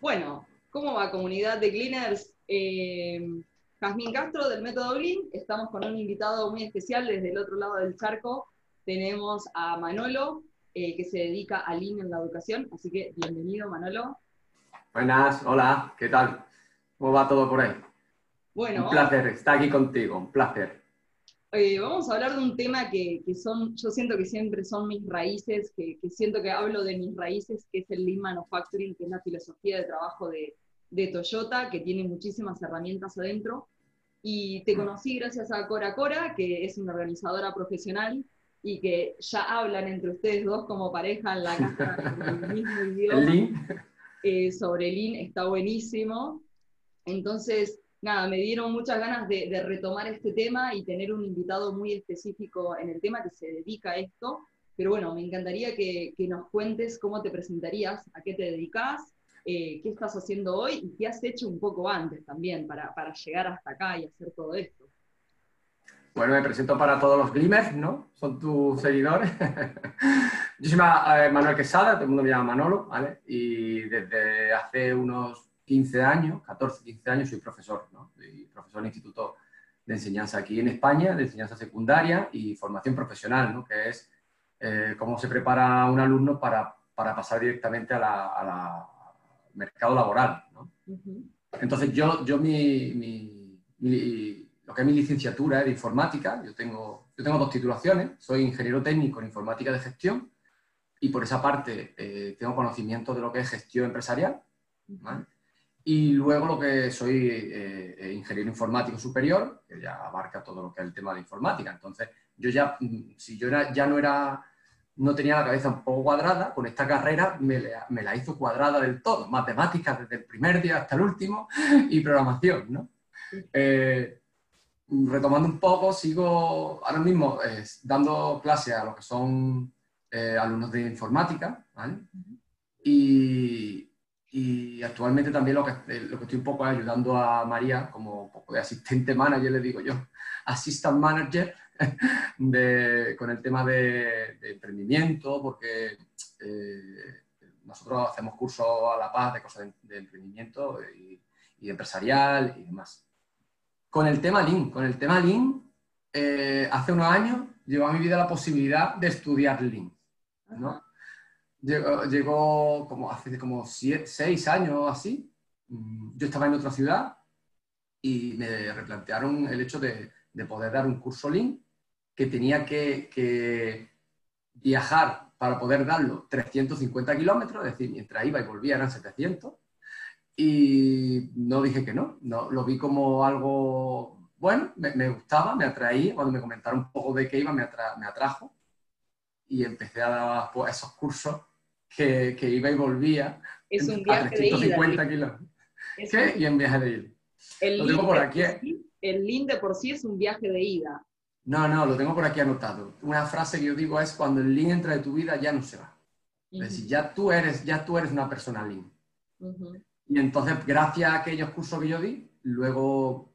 Bueno, ¿cómo va comunidad de Cleaners? Eh, Jazmín Castro del Método Lean, estamos con un invitado muy especial desde el otro lado del charco. Tenemos a Manolo, eh, que se dedica a Lean en la educación, así que bienvenido Manolo. Buenas, hola, ¿qué tal? ¿Cómo va todo por ahí? Bueno, un placer estar aquí contigo, un placer. Eh, vamos a hablar de un tema que, son, yo siento que siempre son mis raíces, que, siento que hablo de mis raíces, que es el Lean Manufacturing, que es la filosofía de trabajo de, Toyota, que tiene muchísimas herramientas adentro. Y te conocí gracias a Cora Cora, que es una organizadora profesional y que ya hablan entre ustedes dos como pareja en la casa del mismo idioma. Eh, sobre Lean está buenísimo. Entonces, nada, me dieron muchas ganas de, retomar este tema y tener un invitado muy específico en el tema que se dedica a esto. Pero bueno, me encantaría que, nos cuentes cómo te presentarías, a qué te dedicas, eh, qué estás haciendo hoy y qué has hecho un poco antes también para, llegar hasta acá y hacer todo esto. Bueno, me presento para todos los Glimmers, ¿no? Son tus seguidores. Yo soy eh, Manuel Quesada, todo el mundo me llama Manolo, ¿vale? Y desde hace unos 15 años, 14, 15 años, soy profesor, ¿no? profesor en instituto de enseñanza aquí en España, de enseñanza secundaria y formación profesional, ¿no? que es eh, cómo se prepara un alumno para, para pasar directamente al a mercado laboral. ¿no? Entonces, yo, yo mi, mi, lo que es mi licenciatura es de informática, yo tengo, yo tengo dos titulaciones, soy ingeniero técnico en informática de gestión y por esa parte eh, tengo conocimiento de lo que es gestión empresarial. ¿vale? Y luego lo que soy eh, eh, ingeniero informático superior, que ya abarca todo lo que es el tema de informática. Entonces, yo ya, mm, si yo ya no era, no tenía la cabeza un poco cuadrada, con esta carrera me, me la hizo cuadrada del todo. Matemáticas desde el primer día hasta el último y programación, ¿no? Eh, retomando un poco, sigo ahora mismo dando clases a los que son alumnos de informática, ¿vale? Y, y actualmente también lo que, eh, lo que estoy un poco ayudando a María como un poco de asistente manager, le digo yo, assistant manager, con el tema de, emprendimiento, porque eh, nosotros hacemos cursos a la paz de cosas de, emprendimiento y, empresarial y demás. Con el tema Lean, con el tema Lean, eh, hace unos años llegó a mi vida la posibilidad de estudiar Lean, ¿no? Llegó, como hace como seis años así. Mm, yo estaba en otra ciudad y me replantearon el hecho de, poder dar un curso Lean que tenía que, viajar para poder darlo 350 kilómetros, es decir, mientras iba y volvía eran 700. Y no dije que no, no lo vi como algo bueno, me, gustaba, me atraía. Cuando me comentaron un poco de qué iba, me, me atrajo. Y empecé a dar pues, esos cursos que, que iba y volvía es un viaje a 350 de kilómetros. ¿Qué? Y en viaje de ida. El lo tengo por aquí. el link de por sí es un viaje de ida. No, no, lo tengo por aquí anotado. Una frase que yo digo es cuando el link entra de tu vida ya no se va. Es decir, ya tú eres, ya tú eres una persona link. Y entonces, gracias a aquellos cursos que yo di, luego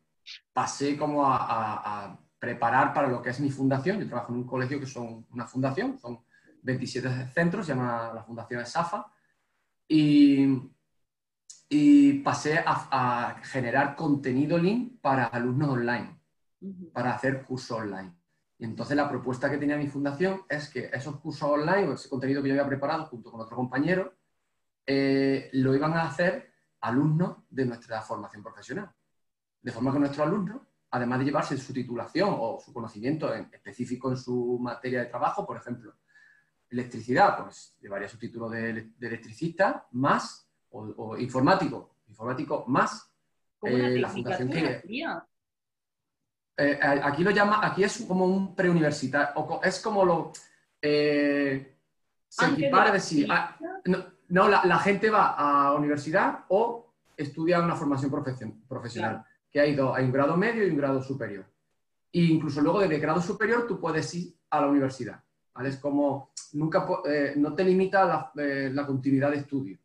pasé como a, a, a, preparar para lo que es mi fundación. Yo trabajo en un colegio que son una fundación, son 27 centros, se llama la Fundación SAFA, y, y pasé a, generar contenido Lean para alumnos online, para hacer cursos online. Y entonces la propuesta que tenía mi fundación es que esos cursos online, o ese contenido que yo había preparado junto con otro compañero, eh, lo iban a hacer alumnos de nuestra formación profesional. De forma que nuestros alumnos, además de llevarse su titulación o su conocimiento en, específico en su materia de trabajo, por ejemplo, electricidad, pues llevaría su título de, electricista más, o, informático, informático más eh, la fundación que... Eh, aquí lo llama, aquí es como un preuniversitario, es como lo... Eh, se equipara de sí. Ah, no, la, gente va a universidad o estudia una formación profesional, que hay dos, hay un grado medio y un grado superior. E incluso luego de grado superior tú puedes ir a la universidad. Es como, nunca, eh, no te limita la, eh, la, continuidad de estudio,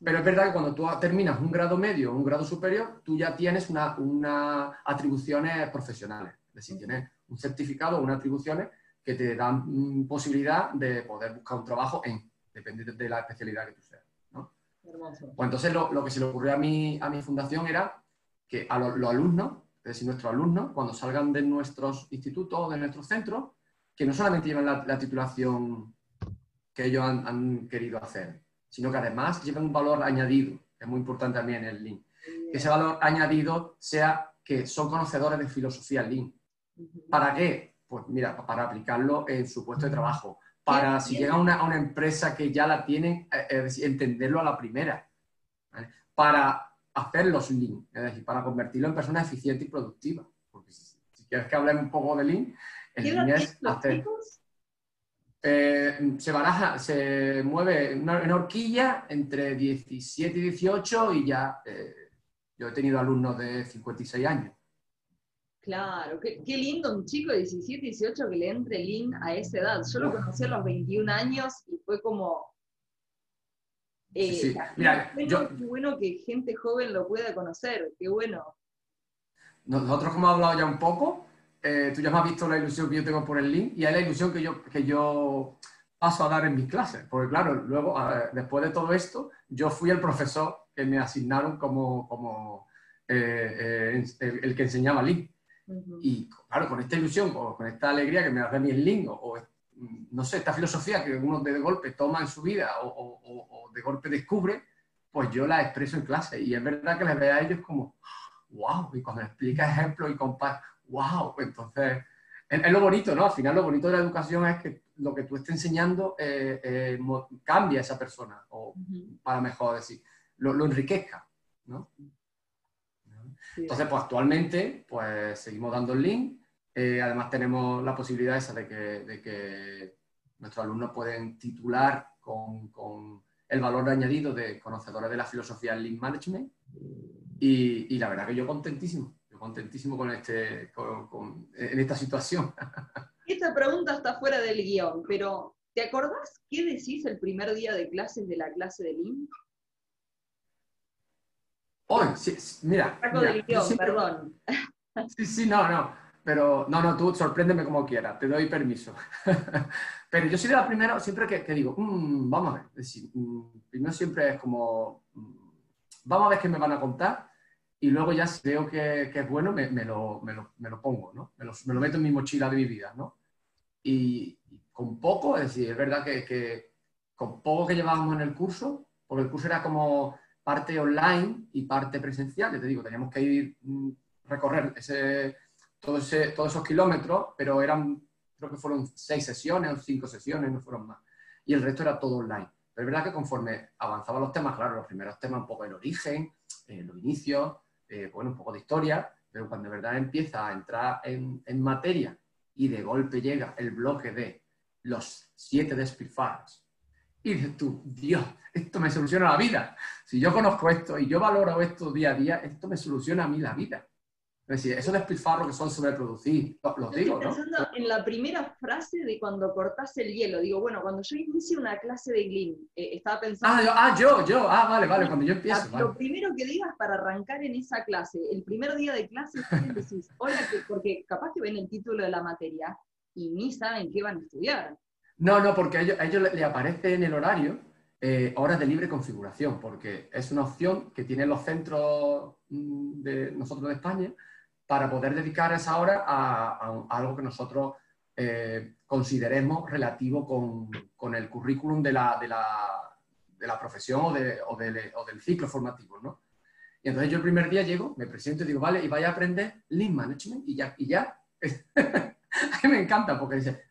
Pero es verdad que cuando tú terminas un grado medio o un grado superior, tú ya tienes unas una atribuciones profesionales. Es decir, tienes un certificado o unas atribuciones que te dan posibilidad de poder buscar un trabajo en, depende de la especialidad que tú. Hermoso. Pues entonces lo, que se le ocurrió a mi, a mi fundación era que a los alumnos, es decir, nuestros alumnos, cuando salgan de nuestros institutos o de nuestros centros, que no solamente lleven la, titulación que ellos han, querido hacer, sino que además lleven un valor añadido, que es muy importante también en el link. Que ese valor añadido sea que son conocedores de filosofía link. ¿Para qué? Pues mira, para aplicarlo en su puesto de trabajo, para si llega a una, empresa que ya la tienen, eh, entenderlo a la primera, para hacerlos Lean, es decir, para convertirlo en personas eficientes y productivas. Porque si, quieres que hablemos un poco de Lean, el Lean es hacer... Eh, se baraja, se mueve en horquilla entre 17 y 18 y ya eh, yo he tenido alumnos de 56 años. Claro, qué, lindo un chico de 17, 18 que le entre Lean a esa edad. Yo lo conocí a los 21 años y fue como, sí, eh, Mira, qué bueno que gente joven lo pueda conocer, qué bueno. Nosotros como hemos hablado ya un poco, eh, tú ya me has visto la ilusión que yo tengo por el link y es la ilusión que yo, que yo paso a dar en mis clases. Porque claro, luego, después de todo esto, yo fui el profesor que me asignaron como, como eh, el, que enseñaba Y claro, con esta ilusión, o con esta alegría que me da mi link, o, no sé, esta filosofía que uno de golpe toma en su vida o, de golpe descubre, pues yo la expreso en clase. Y es verdad que les veo a ellos como, wow, y cuando explica ejemplos y compara, wow, entonces es, lo bonito, ¿no? Al final lo bonito de la educación es que lo que tú estés enseñando eh, eh, cambia a esa persona, o para mejor decir, lo, lo enriquezca, ¿no? Entonces, pues actualmente, pues seguimos dando el link eh, además tenemos la posibilidad esa de que, nuestros alumnos pueden titular con, el valor añadido de conocedores de la filosofía del Lean Management y, la verdad que yo contentísimo, yo contentísimo con este, en esta situación. Esta pregunta está fuera del guion, pero ¿te acordás qué decís el primer día de clases de la clase de Lean? Hoy, sí, mira. del guion, perdón. Sí, sí, no, no. Pero no, no, tú sorpréndeme como quieras, te doy permiso. pero yo soy de la primera, siempre que, digo, mm, vamos a ver, decir, mm, primero siempre es como, mm, vamos a ver qué me van a contar y luego ya si veo que, es bueno, me, lo, me, lo, me, lo, pongo, ¿no? Me lo, me lo, meto en mi mochila de mi vida, ¿no? Y, con poco, es decir, es verdad que, que con poco que llevábamos en el curso, porque el curso era como parte online y parte presencial, te digo, teníamos que ir, recorrer ese todos esos kilómetros, pero eran, creo que fueron seis sesiones o cinco sesiones, no fueron más. Y el resto era todo online. Pero es verdad que conforme avanzaban los temas, claro, los primeros temas un poco el origen, eh, los inicios, eh, bueno, un poco de historia, pero cuando de verdad empieza a entrar en, en materia y de golpe llega el bloque de los siete despilfarros, y dices tú, Dios, esto me soluciona la vida. Si yo conozco esto y yo valoro esto día a día, esto me soluciona a mí la vida. Es decir, esos despilfarros que son sobreproducidos, los digo, ¿no? pensando en la primera frase de cuando cortás el hielo. Digo, bueno, cuando yo inicie una clase de Gleam, eh, estaba pensando... Ah yo, ah, yo, ah, vale, vale, cuando yo empiezo. Lo primero que digas para arrancar en esa clase, el primer día de clase, decís, hola, porque capaz que ven el título de la materia y ni saben qué van a estudiar. No, no, porque a ellos, le, aparece en el horario eh, horas de libre configuración, porque es una opción que tienen los centros mm, de nosotros de España, para poder dedicar esa hora a, algo que nosotros eh, consideremos relativo con, el currículum de la, profesión o, del ciclo formativo, ¿no? Y entonces yo el primer día llego, me presento y digo, vale, y vaya a aprender Lean Management y ya, y ya. me encanta porque dice,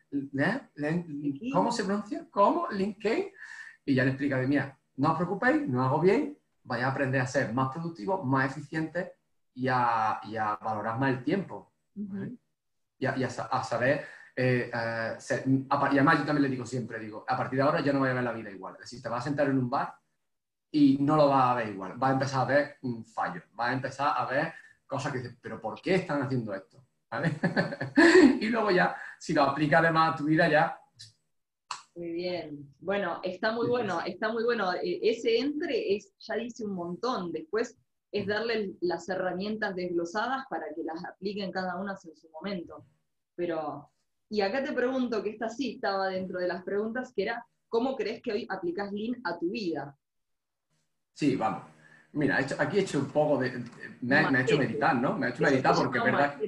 ¿cómo se pronuncia? ¿Cómo? ¿Linkane? Y ya le explica de, mira, no os preocupéis, no hago bien, vaya a aprender a ser más productivo, más eficiente y a, valorar más el tiempo. y, a, saber... Eh, eh, y además yo también le digo siempre, digo, a partir de ahora ya no voy a ver la vida igual. Es decir, te vas a sentar en un bar y no lo vas a ver igual. Vas a empezar a ver un fallo. Vas a empezar a ver cosas que dices, pero ¿por qué están haciendo esto? y luego ya, si lo aplicas además a tu vida, ya muy bien. Bueno, está muy bueno, está muy bueno. E, ese entre es, ya dice un montón. Después es darle las herramientas desglosadas para que las apliquen cada una en su momento. Pero, y acá te pregunto, que esta sí estaba dentro de las preguntas, que era, ¿cómo crees que hoy aplicas Lean a tu vida? Sí, vamos. Mira, aquí he hecho un poco de... Me, ha hecho meditar, ¿no? Me ha hecho meditar porque es verdad...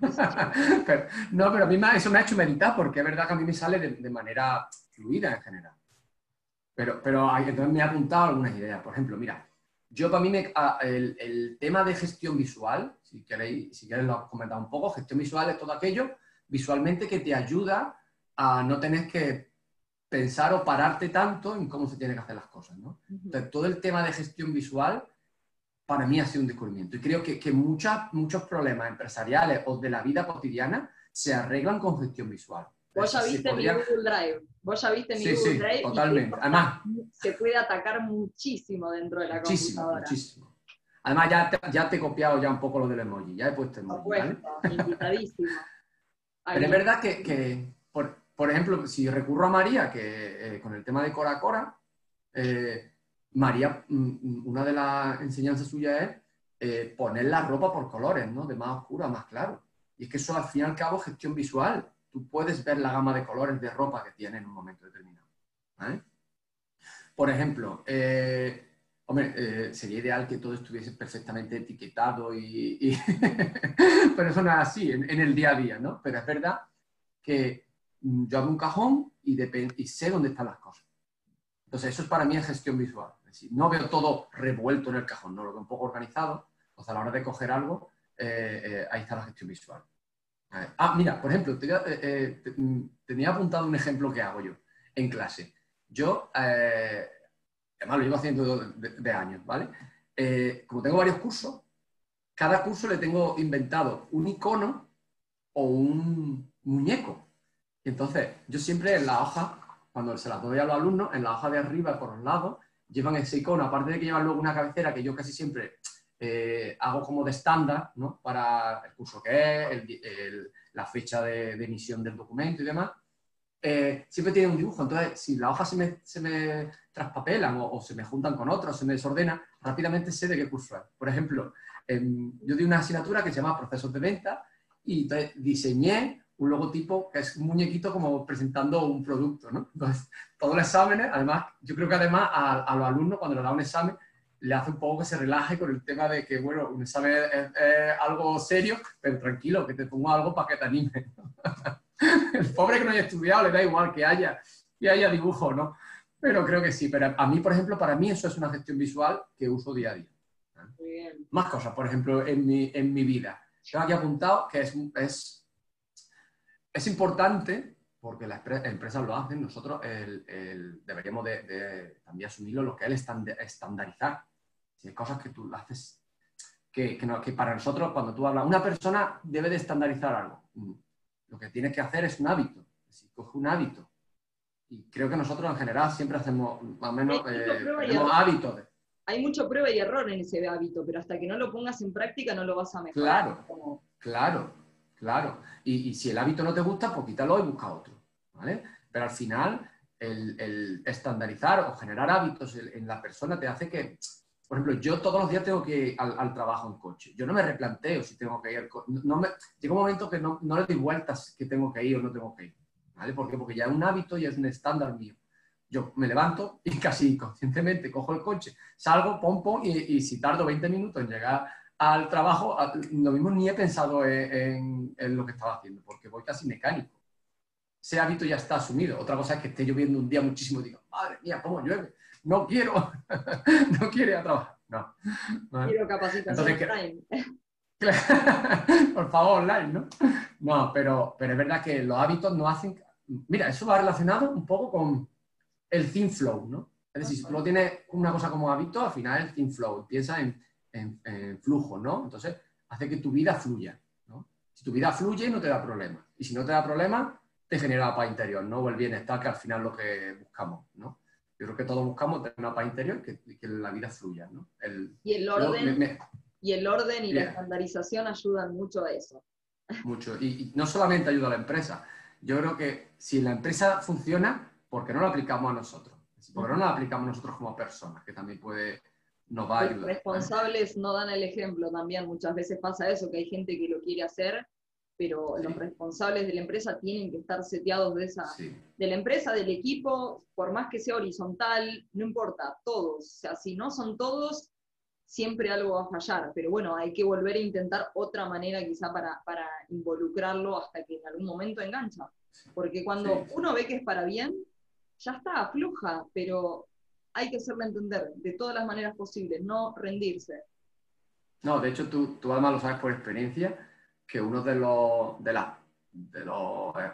no, pero a mí eso me ha hecho meditar porque es verdad que a mí me sale de, manera fluida en general. Pero, pero entonces me ha apuntado algunas ideas. Por ejemplo, mira, yo para mí me, el, el, tema de gestión visual, si queréis, si queréis lo comentado un poco, gestión visual es todo aquello visualmente que te ayuda a no tener que pensar o pararte tanto en cómo se tienen que hacer las cosas. ¿no? Entonces, todo el tema de gestión visual para mí ha sido un descubrimiento. Y creo que, que muchos problemas empresariales o de la vida cotidiana se arreglan con gestión visual. Vos ya viste mi Google Drive. Vos ya viste mi sí, Google sí, Drive. Totalmente. Además, se puede atacar muchísimo dentro de la muchísimo, computadora. Muchísimo. Además, ya te, ya te he copiado ya un poco lo del emoji. Ya he puesto emoji. ¿vale? invitadísimo. Pero es verdad que, que por, por, ejemplo, si recurro a María, que eh, con el tema de Cora Cora, eh, María, mm, mm, una de las enseñanzas suyas es eh, poner la ropa por colores, ¿no? De más oscuro a más claro. Y es que eso al fin y al cabo es gestión visual. Tú puedes ver la gama de colores de ropa que tiene en un momento determinado. Por ejemplo, eh, hombre, sería ideal que todo estuviese perfectamente etiquetado y... pero eso no es así en, el día a día, ¿no? Pero es verdad que mm, yo hago un cajón y, y sé dónde están las cosas. Entonces, eso es para mí es gestión visual no veo todo revuelto en el cajón, no lo veo un poco organizado. Entonces, a la hora de coger algo, eh, eh, ahí está la gestión visual. Ah, mira, por ejemplo, eh, mm, tenía, apuntado un ejemplo que hago yo en clase. Yo, además lo llevo haciendo de, años, ¿vale? como tengo varios cursos, cada curso le tengo inventado un icono o un muñeco. entonces, yo siempre en la hoja, cuando se las doy a los alumnos, en la hoja de arriba por los lados, llevan ese icono, aparte de que llevan luego una cabecera que yo casi siempre eh, hago como de estándar, ¿no? Para el curso que es, la fecha de, emisión del documento y demás, eh, siempre tiene un dibujo. Entonces, si las hojas se me, se me traspapelan o, se me juntan con otras o se me desordena, rápidamente sé de qué curso es. Por ejemplo, yo di una asignatura que se llama Procesos de Venta y diseñé un logotipo que es un muñequito como presentando un producto, ¿no? Entonces, todos los exámenes, además, yo creo que además a, los alumnos cuando les da un examen, le hace un poco que se relaje con el tema de que, bueno, un examen es, algo serio, pero tranquilo, que te pongo algo para que te anime. el pobre que no haya estudiado le da igual que haya, que haya dibujo, ¿no? Pero creo que sí. Pero a mí, por ejemplo, para mí eso es una gestión visual que uso día a día. Más cosas, por ejemplo, en mi, en mi vida. Tengo aquí apuntado que es, es es importante, porque las empresas lo hacen, nosotros deberíamos de, también asumirlo, lo que es el estandarizar. Si hay cosas que tú haces, que, que, para nosotros, cuando tú hablas, una persona debe de estandarizar algo. Mm. Lo que tienes que hacer es un hábito. Si coge un hábito. Y creo que nosotros en general siempre hacemos más o menos eh, hábitos. Hay mucho prueba y error en ese hábito, pero hasta que no lo pongas en práctica no lo vas a mejorar. Claro, claro. Claro. Y, si el hábito no te gusta, pues quítalo y busca otro. ¿vale? Pero al final, el, estandarizar o generar hábitos en, la persona te hace que, por ejemplo, yo todos los días tengo que ir al, trabajo en coche. Yo no me replanteo si tengo que ir. No me, llega un momento que no, le doy vueltas que tengo que ir o no tengo que ir. ¿Vale? ¿Por qué? Porque ya es un hábito y es un estándar mío. Yo me levanto y casi conscientemente cojo el coche, salgo, pom, pom, y, y si tardo 20 minutos en llegar al trabajo, lo mismo ni he pensado en, lo que estaba haciendo, porque voy casi mecánico. Ese hábito ya está asumido. Otra cosa es que esté lloviendo un día muchísimo y digo, madre mía, ¿cómo llueve? No quiero, no quiero ir a trabajar. No. Quiero capacitación online. Por favor, online, ¿no? No, pero, pero es verdad que los hábitos no hacen... Mira, eso va relacionado un poco con el thin flow, ¿no? Es decir, si tú no tienes una cosa como hábito, al final el thin flow. Piensa en en, flujo, ¿no? Entonces, hace que tu vida fluya, ¿no? Si tu vida fluye, no te da problema. Y si no te da problema, te genera paz interior, ¿no? O el bienestar, que al final lo que buscamos, ¿no? Yo creo que todos buscamos tener una paz interior que, que la vida fluya, ¿no? y el orden, y, el orden y la estandarización ayudan mucho a eso. Mucho. Y, no solamente ayuda a la empresa. Yo creo que si la empresa funciona, ¿por qué no la aplicamos a nosotros? ¿Por qué no la aplicamos nosotros como personas? Que también puede nos va a ayudar. Los responsables no dan el ejemplo también. Muchas veces pasa eso, que hay gente que lo quiere hacer pero los responsables de la empresa tienen que estar seteados de esa, de la empresa, del equipo, por más que sea horizontal, no importa, todos. O sea, si no son todos, siempre algo va a fallar, pero bueno, hay que volver a intentar otra manera quizá para, para involucrarlo hasta que en algún momento engancha. Porque cuando uno ve que es para bien, ya está, afloja, pero hay que hacerle entender de todas las maneras posibles, no rendirse. No, de hecho tú, tú además lo sabes por experiencia, que uno de los, de de los eh,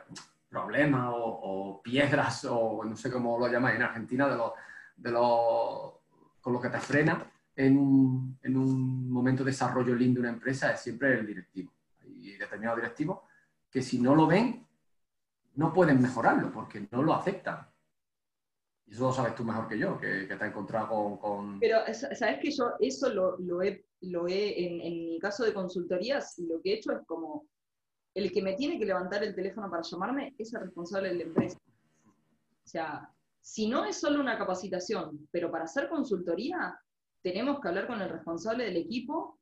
problemas o, piedras, o no sé cómo lo llamáis en Argentina, de los, de los, con lo que te frena en un, en un momento de desarrollo lindo de una empresa es siempre el directivo. Hay determinados directivos que si no lo ven, no pueden mejorarlo porque no lo aceptan. Y eso lo sabes tú mejor que yo, que, te has encontrado con, Pero sabes que yo eso lo, lo he, lo he en, en, mi caso de consultorías, lo que he hecho es como el que me tiene que levantar el teléfono para llamarme es el responsable de la empresa. O sea, si no es solo una capacitación, pero para hacer consultoría, tenemos que hablar con el responsable del equipo,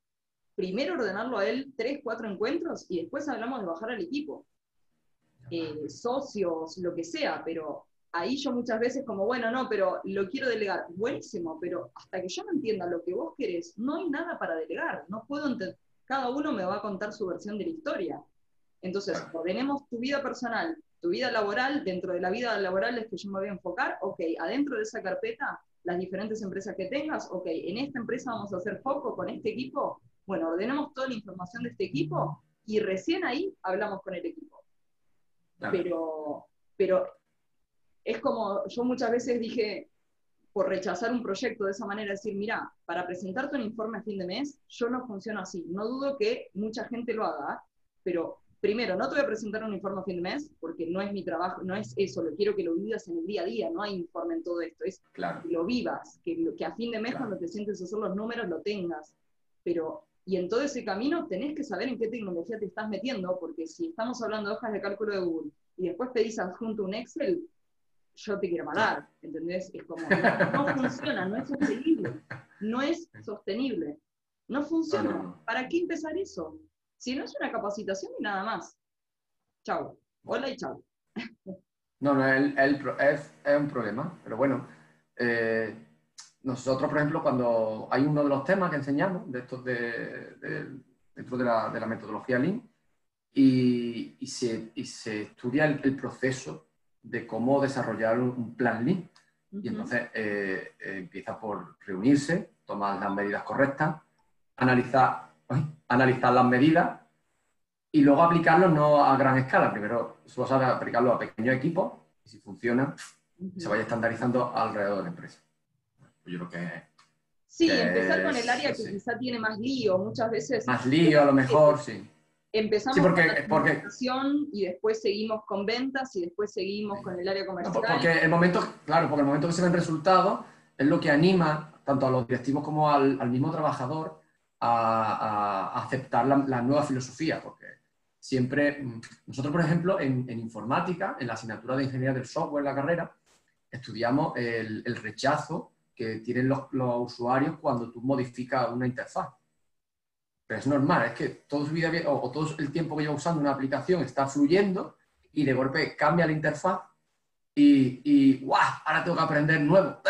primero ordenarlo a él tres, cuatro encuentros y después hablamos de bajar al equipo. Eh, socios, lo que sea, pero ahí yo muchas veces como, bueno, no, pero lo quiero delegar. Buenísimo, pero hasta que yo no entienda lo que vos querés, no hay nada para delegar. No puedo entender. Cada uno me va a contar su versión de la historia. Entonces, ordenemos tu vida personal, tu vida laboral, dentro de la vida laboral es que yo me voy a enfocar, ok, adentro de esa carpeta, las diferentes empresas que tengas, ok, en esta empresa vamos a hacer foco con este equipo, bueno, ordenemos toda la información de este equipo y recién ahí hablamos con el equipo. Pero, pero es como, yo muchas veces dije, por rechazar un proyecto de esa manera, decir, mira, para presentarte un informe a fin de mes, yo no funciono así. No dudo que mucha gente lo haga, pero primero, no te voy a presentar un informe a fin de mes, porque no es mi trabajo, no es eso, lo quiero que lo vivas en el día a día, no hay informe en todo esto, es que lo vivas, que, que a fin de mes cuando te sientes a hacer los números lo tengas. Pero, y en todo ese camino tenés que saber en qué tecnología te estás metiendo, porque si estamos hablando de hojas de cálculo de Google y después pedís adjunto un Excel, yo te quiero matar, ¿entendés? Es como, no, funciona, no es sostenible, no es sostenible, no funciona. ¿Para qué empezar eso? Si no es una capacitación y nada más. Chao. Hola y chao. No, no, el, es, es, un problema, pero bueno, eh, nosotros, por ejemplo, cuando hay uno de los temas que enseñamos de estos de, dentro de la, de la, metodología Lean y, y, se, y se, estudia el, proceso de cómo desarrollar un, plan Lean. Y entonces eh, eh, empieza por reunirse, tomar las medidas correctas, analizar analizar las medidas y luego aplicarlo no a gran escala. Primero, solo sabe aplicarlo a pequeños equipos y si funciona, se vaya estandarizando alrededor de la empresa. Yo creo que. Sí, empezar con el área que quizá tiene más lío, muchas veces. Más lío, a lo mejor, sí. Empezamos porque, con la y después seguimos con ventas y después seguimos con el área comercial. porque el momento, claro, porque el momento que se ven resultados es lo que anima tanto a los directivos como al, al mismo trabajador a, aceptar la, nueva filosofía, porque siempre, mm, nosotros por ejemplo en, informática, en la asignatura de ingeniería del software, en la carrera, estudiamos el, rechazo que tienen los, usuarios cuando tú modificas una interfaz. Pero es normal, es que todo, su vida, o, todo el tiempo que lleva usando una aplicación está fluyendo y de golpe cambia la interfaz y, y ¡guau! Ahora tengo que aprender nuevo.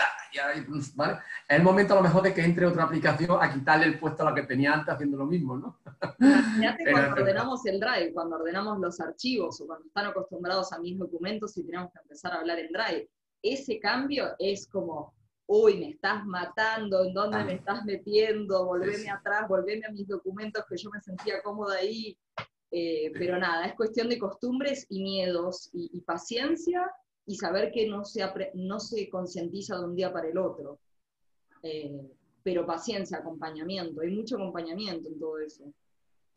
¿vale? Es el momento a lo mejor de que entre otra aplicación a quitarle el puesto a la que tenía antes haciendo lo mismo, ¿no? Imagínate cuando ordenamos el Drive, cuando ordenamos los archivos o cuando están acostumbrados a mis documentos y tenemos que empezar a hablar en Drive. Ese cambio es como, uy, me estás matando, ¿en dónde me ah. estás metiendo? Volveme atrás, volveme a mis documentos que yo me sentía cómoda ahí. Eh, pero nada, es cuestión de costumbres y miedos y paciencia y saber que no se, no se concientiza de un día para el otro. Eh, pero paciencia, acompañamiento, hay mucho acompañamiento en todo eso.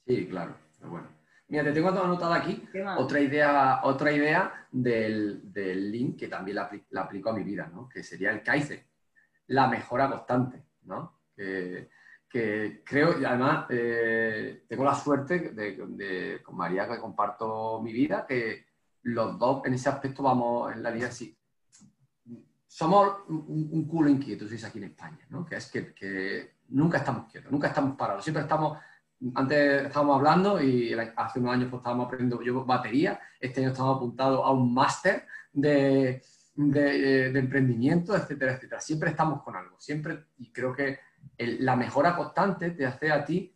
Sí, claro, bueno. Mira, te tengo anotada aquí otra idea, otra idea del, del link que también la, aplico a mi vida, ¿no? que sería el Kaizen, la mejora constante, ¿no? que, que creo, y además eh, tengo la suerte de, con María que comparto mi vida, que, los dos en ese aspecto vamos en la línea así. Somos un, culo inquieto, si es aquí en España, ¿no? que es que, nunca estamos quietos, nunca estamos parados, siempre estamos antes estábamos hablando y hace unos años pues, estábamos aprendiendo yo batería, este año estamos apuntados a un máster de, de, emprendimiento, etcétera, etcétera. Siempre estamos con algo, siempre, y creo que la mejora constante te hace a ti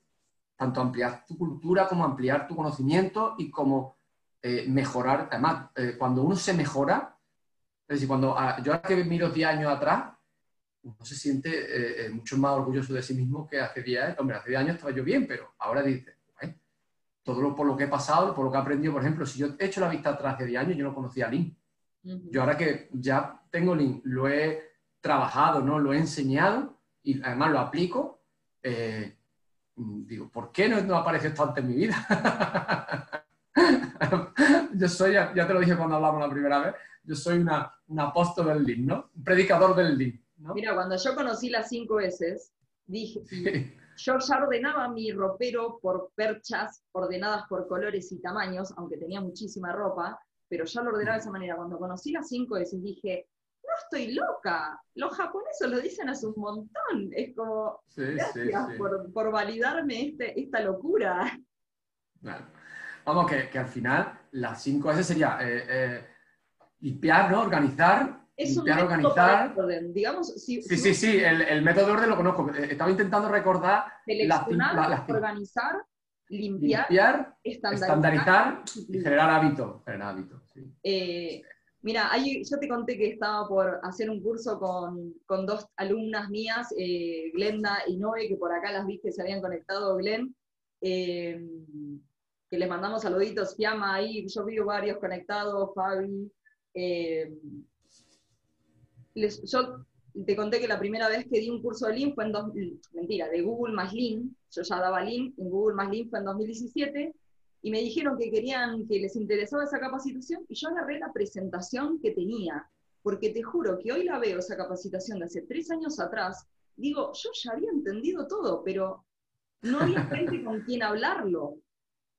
tanto ampliar tu cultura como ampliar tu conocimiento y como eh, mejorar. Además, eh, cuando uno se mejora, es decir, cuando ah, yo ahora que miro 10 años atrás, uno se siente eh, mucho más orgulloso de sí mismo que hace 10 años. Hombre, hace 10 años estaba yo bien, pero ahora dice, todo lo por lo que he pasado, por lo que he aprendido, por ejemplo, si yo he hecho la vista atrás de 10 años, yo no conocía a Yo ahora que ya tengo Lean, lo he trabajado, ¿no? lo he enseñado y además lo aplico, digo, ¿por qué no, no aparece esto antes en mi vida? yo soy, ya, te lo dije cuando hablamos la primera vez, yo soy una, un apóstol del Lean, ¿no? Un predicador del Lean. ¿no? Mira, cuando yo conocí las cinco S, dije, yo ya ordenaba mi ropero por perchas ordenadas por colores y tamaños, aunque tenía muchísima ropa, pero ya lo ordenaba de esa manera. Cuando conocí las cinco S dije, no estoy loca, los japoneses lo dicen hace un montón, es como, gracias Por, validarme este, esta locura. Vamos, que, al final las 5 S sería eh, eh, limpiar, ¿no? Organizar. Es limpiar, organizar. Orden. Digamos, sí, sí, sí, el, método de orden lo conozco. Eh, estaba intentando recordar. Seleccionar, organizar, limpiar, estandarizar, y generar hábito. Generar hábito mira, yo te conté que estaba por hacer un curso con, con dos alumnas mías, Glenda y Noé, que por acá las viste, se habían conectado, Glenn que les mandamos saluditos, Fiamma ahí, yo vi varios conectados, Fabi. Eh, yo te conté que la primera vez que di un curso de Lean fue en, dos, mentira, de Google más Lean, yo ya daba Lean, en Google más Lean fue en 2017, y me dijeron que querían, que les interesaba esa capacitación, y yo agarré la presentación que tenía, porque te juro que hoy la veo, esa capacitación de hace tres años atrás, digo, yo ya había entendido todo, pero no había gente con quien hablarlo.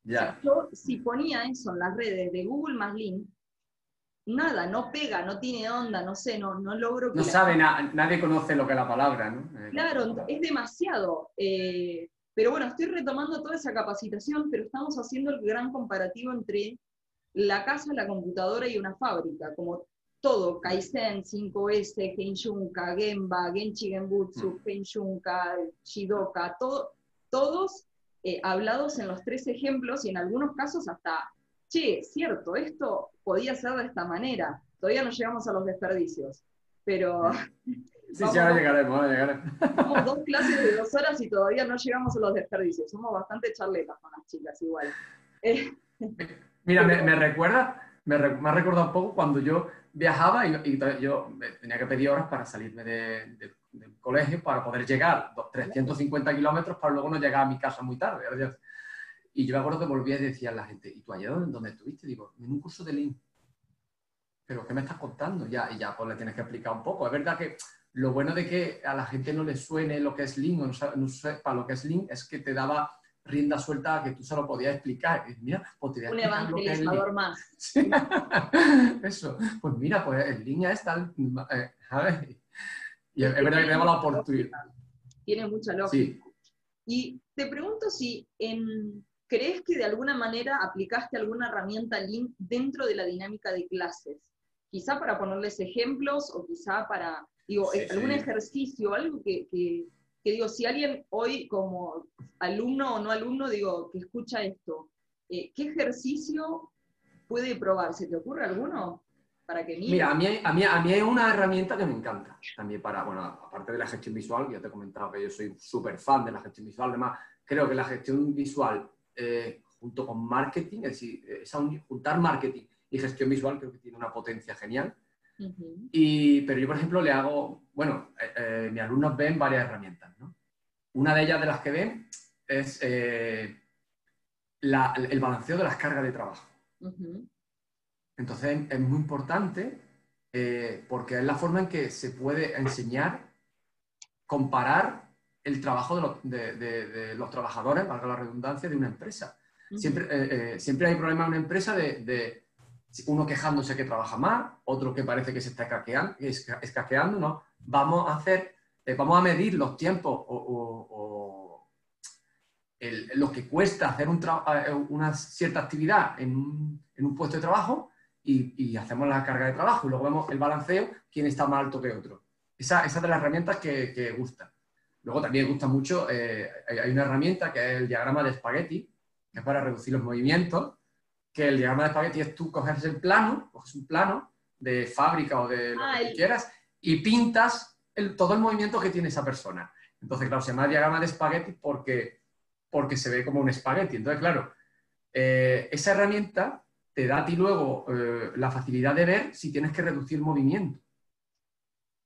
Yo, si ponía eso en las redes de Google más Link, nada, no pega, no tiene onda, no sé, no, no logro... no sabe, nadie conoce lo que es la palabra, ¿no? Eh, claro, es demasiado. Eh, pero bueno, estoy retomando toda esa capacitación, pero estamos haciendo el gran comparativo entre la casa, la computadora y una fábrica, como todo, Kaizen, 5S, Genshunka, Gemba, Genchi Genbutsu, Genshunka, mm. Shidoka, todo, todos eh, hablados en los tres ejemplos y en algunos casos hasta, che, cierto, esto podía ser de esta manera. Todavía no llegamos a los desperdicios, pero... Sí, sí, ahora llegaremos, ahora llegaremos. Somos dos clases de dos horas y todavía no llegamos a los desperdicios. Somos bastante charletas con las chicas, igual. Eh, Mira, me, recuerda, me, me, ha recordado un poco cuando yo viajaba y, yo tenía que pedir horas para salirme de, del colegio para poder llegar 350 kilómetros para luego no llegar a mi casa muy tarde. Y yo me acuerdo que volvía y decía a la gente, ¿y tú allá dónde, estuviste? Digo, en un curso de Lean. ¿Pero qué me estás contando? Ya, y ya pues le tienes que explicar un poco. Es verdad que lo bueno de que a la gente no le suene lo que es Lean o no, sepa lo que es Lean es que te daba rienda suelta a que tú solo podías explicar. mira, pues te un evangelizador más. Eso. Pues mira, pues el Lean es tal... Eh, y es, verdad que tenemos la oportunidad. Tiene mucha lógica. Y te pregunto si crees que de alguna manera aplicaste alguna herramienta Lean dentro de la dinámica de clases. Quizá para ponerles ejemplos o quizá para, digo, eh, algún ejercicio, algo que, que, digo, si alguien hoy como alumno o no alumno, digo, que escucha esto, eh, ¿qué ejercicio puede probar? ¿Se te ocurre alguno? Mira, a mí, a, mí, a mí hay una herramienta que me encanta también para, bueno, aparte de la gestión visual, ya te he comentado que yo soy súper fan de la gestión visual, además creo que la gestión visual eh, junto con marketing, es decir, juntar marketing y gestión visual creo que tiene una potencia genial. Y, pero yo, por ejemplo, le hago, bueno, eh, eh, mis alumnos ven varias herramientas, ¿no? Una de ellas de las que ven es el balanceo de las cargas de trabajo. Entonces es muy importante eh, porque es la forma en que se puede enseñar, comparar el trabajo de los, trabajadores, valga la redundancia, de una empresa. siempre, eh, eh, siempre hay problemas en una empresa de, uno quejándose que trabaja más, otro que parece que se está escaqueando, ¿no? Vamos a hacer, vamos a medir los tiempos o, lo que cuesta hacer eh, una cierta actividad en un, puesto de trabajo y, hacemos la carga de trabajo y luego vemos el balanceo, quién está más alto que otro. Esa, esa es de las herramientas que, que gusta. Luego también gusta mucho, eh, hay una herramienta que es el diagrama de espagueti, que es para reducir los movimientos, que el diagrama de espagueti es tú coges el plano, coges un plano de fábrica o de lo que quieras y pintas todo el movimiento que tiene esa persona. Entonces, claro, se llama diagrama de espagueti porque, porque se ve como un espagueti. Entonces, claro, eh, esa herramienta te da a ti luego eh, la facilidad de ver si tienes que reducir el movimiento.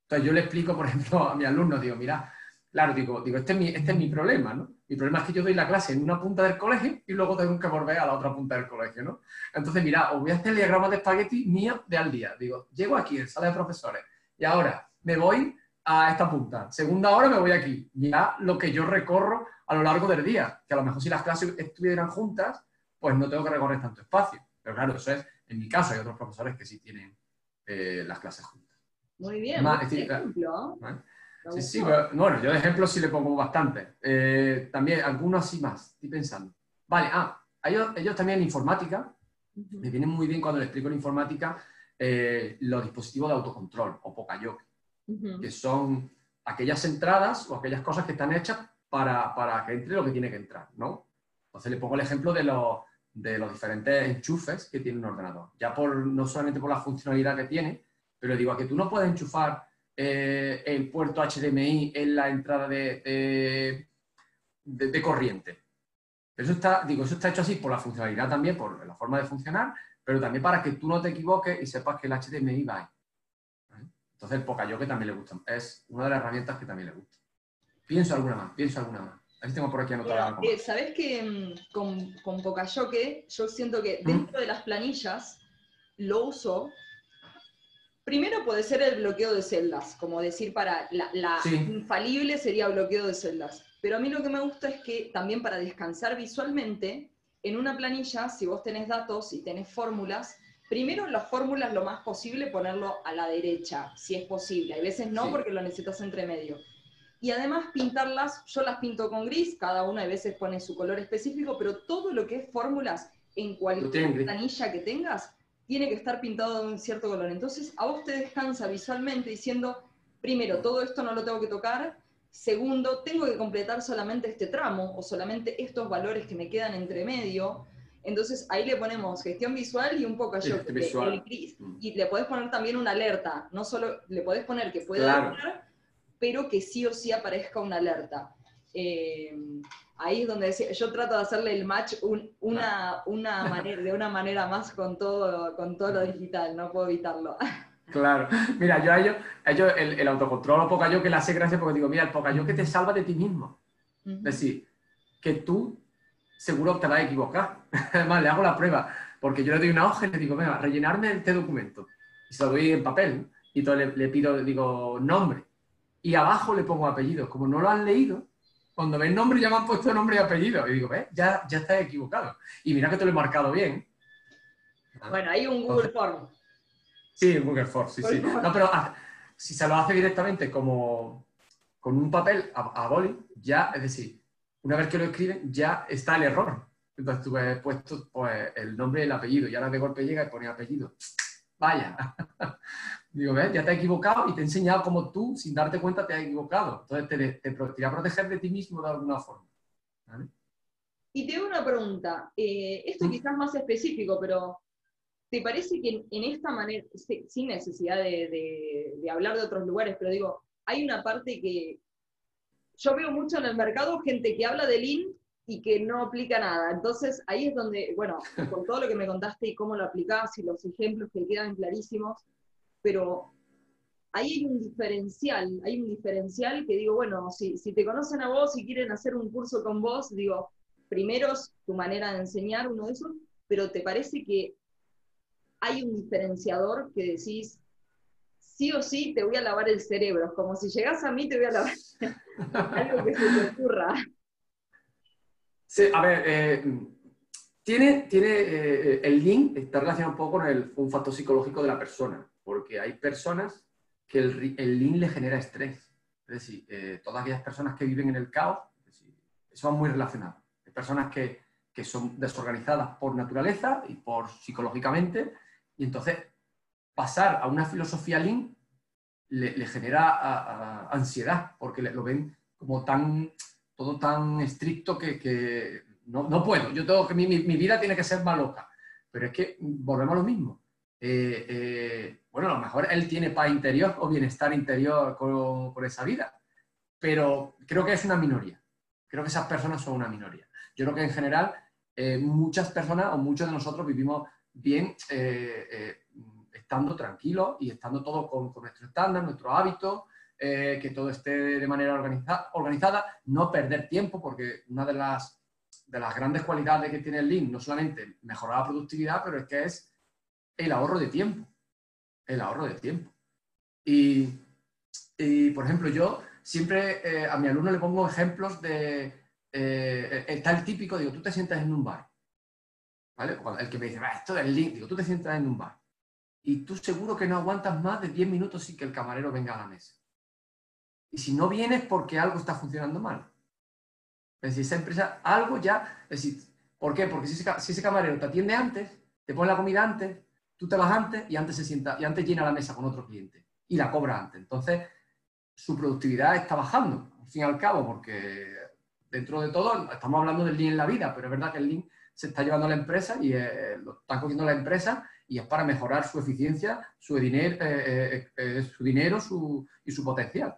Entonces, yo le explico, por ejemplo, a mi alumno, digo, mira, claro, digo, digo este, es mi, este es mi problema, ¿no? Mi problema es que yo doy la clase en una punta del colegio y luego tengo que volver a la otra punta del colegio, ¿no? Entonces, mira, os voy a hacer el diagrama de espagueti mío de al día. Digo, llego aquí en sala de profesores y ahora me voy a esta punta. Segunda hora me voy aquí. Ya lo que yo recorro a lo largo del día, que a lo mejor si las clases estuvieran juntas, pues no tengo que recorrer tanto espacio. Pero claro, eso es, en mi caso hay otros profesores que sí tienen eh, las clases juntas. Muy bien, Más, ejemplo. Sí, sí, bueno, yo de ejemplo sí le pongo bastante. Eh, también algunos así más, estoy pensando. Vale, ah, ellos, ellos también en informática, me vienen muy bien cuando les explico en informática eh, los dispositivos de autocontrol o Pokayoke que son aquellas entradas o aquellas cosas que están hechas para, para, que entre lo que tiene que entrar, ¿no? Entonces le pongo el ejemplo de, de los diferentes enchufes que tiene un ordenador. Ya por, no solamente por la funcionalidad que tiene, pero digo, a que tú no puedes enchufar eh, el puerto HDMI en la entrada de, de, corriente. Eso está, digo, eso está hecho así por la funcionalidad también, por la forma de funcionar, pero también para que tú no te equivoques y sepas que el HDMI va ahí. Entonces el Pocayoke también le gusta. Es una de las herramientas que también le gusta. Pienso alguna más, pienso alguna más. A ver tengo por aquí anotada eh, ¿Sabés que mm, con, con Pocayoke yo siento que dentro de las planillas lo uso Primero puede ser el bloqueo de celdas, como decir para la, infalible sería bloqueo de celdas. Pero a mí lo que me gusta es que también para descansar visualmente, en una planilla, si vos tenés datos y tenés fórmulas, Primero, las fórmulas lo más posible ponerlo a la derecha, si es posible. Hay veces no porque lo necesitas entre medio. Y además pintarlas, yo las pinto con gris, cada una a veces pone su color específico, pero todo lo que es fórmulas en cualquier planilla que tengas, tiene que estar pintado de un cierto color. Entonces, a vos te descansa visualmente diciendo, primero, todo esto no lo tengo que tocar, segundo, tengo que completar solamente este tramo o solamente estos valores que me quedan entre medio, entonces ahí le ponemos gestión visual y un poco yo, mm. y le podés poner también una alerta, no solo le podés poner que pueda pero que sí o sí aparezca una alerta. Eh, ahí es donde yo trato de hacerle el match una, una manera, de una manera más con todo, con todo lo digital, no puedo evitarlo. Claro, mira, yo a ellos, el, el, autocontrol o poca yo que le hace gracia porque digo, mira, el poca yo que te salva de ti mismo. Es decir, que tú seguro te vas a equivocar. Además, le hago la prueba, porque yo le doy una hoja y le digo, venga, rellenarme este documento. Y se lo doy en papel, y entonces le, pido, digo, nombre. Y abajo le pongo apellido. Como no lo han leído, cuando ven nombre ya me han puesto nombre y apellido. Y digo, ves, ya, ya estás equivocado. Y mira que te lo he marcado bien. Bueno, hay un Google Form. Sí, un Google Form, sí, sí. No, pero ah, si se lo hace directamente como con un papel a, a boli, ya, es decir, una vez que lo escriben, ya está el error. Entonces tú has puesto pues, el nombre y el apellido, y ahora de golpe llega y pone apellido. Vaya. Digo, ¿ves? Ya te has equivocado y te he enseñado cómo tú, sin darte cuenta, te has equivocado. Entonces te, te, voy a proteger de ti mismo de alguna forma. Y te una pregunta. Eh, esto quizás más específico, pero ¿te parece que en, esta manera, sin necesidad de, de hablar de otros lugares, pero digo, hay una parte que, yo veo mucho en el mercado gente que habla de Lean y que no aplica nada. Entonces ahí es donde, bueno, con todo lo que me contaste y cómo lo aplicás y los ejemplos que quedan clarísimos, pero ahí hay un diferencial, hay un diferencial que digo, bueno, si, si te conocen a vos y quieren hacer un curso con vos, digo, primero es tu manera de enseñar, uno de esos, pero ¿te parece que hay un diferenciador que decís, sí o sí te voy a lavar el cerebro, como si llegas a mí te voy a lavar algo que se te ocurra. Sí, a ver, eh, tiene, tiene eh, el link está relacionado un poco con el, un factor psicológico de la persona, porque hay personas que el, el link le genera estrés. Es decir, eh, todas aquellas personas que viven en el caos, eso va muy relacionado. personas que, son desorganizadas por naturaleza y por psicológicamente, y entonces pasar a una filosofía lean le, genera ansiedad, porque lo ven como tan, todo tan estricto que, no, puedo, yo tengo que, mi, mi, vida tiene que ser más loca, pero es que volvemos a lo mismo. Eh, eh, bueno, a lo mejor él tiene paz interior o bienestar interior con, esa vida, pero creo que es una minoría. Creo que esas personas son una minoría. Yo creo que en general eh, muchas personas o muchos de nosotros vivimos bien estando tranquilos y estando todo con, nuestro estándar, nuestro hábito, que todo esté de manera organizada, no perder tiempo, porque una de las, de las grandes cualidades que tiene el Lean no solamente mejorar la productividad, pero es que es el ahorro de tiempo. El ahorro de tiempo. Y, por ejemplo, yo siempre eh, a mi alumno le pongo ejemplos de. Eh, el típico, digo, tú te sientas en un bar. ¿Vale? el que me dice, esto es link, digo, tú te sientas en un bar. Y tú seguro que no aguantas más de 10 minutos sin que el camarero venga a la mesa. Y si no vienes porque algo está funcionando mal. Es decir, esa empresa, algo ya. Es decir, ¿por qué? Porque si ese camarero te atiende antes, te pone la comida antes, tú te vas antes y antes se sienta y antes llena la mesa con otro cliente y la cobra antes. Entonces, su productividad está bajando, al fin y al cabo, porque dentro de todo estamos hablando del Lean en la vida, pero es verdad que el Lean se está llevando a la empresa y eh, lo están cogiendo la empresa y es para mejorar su eficiencia, su, dinero, eh, eh, su dinero y su potencial.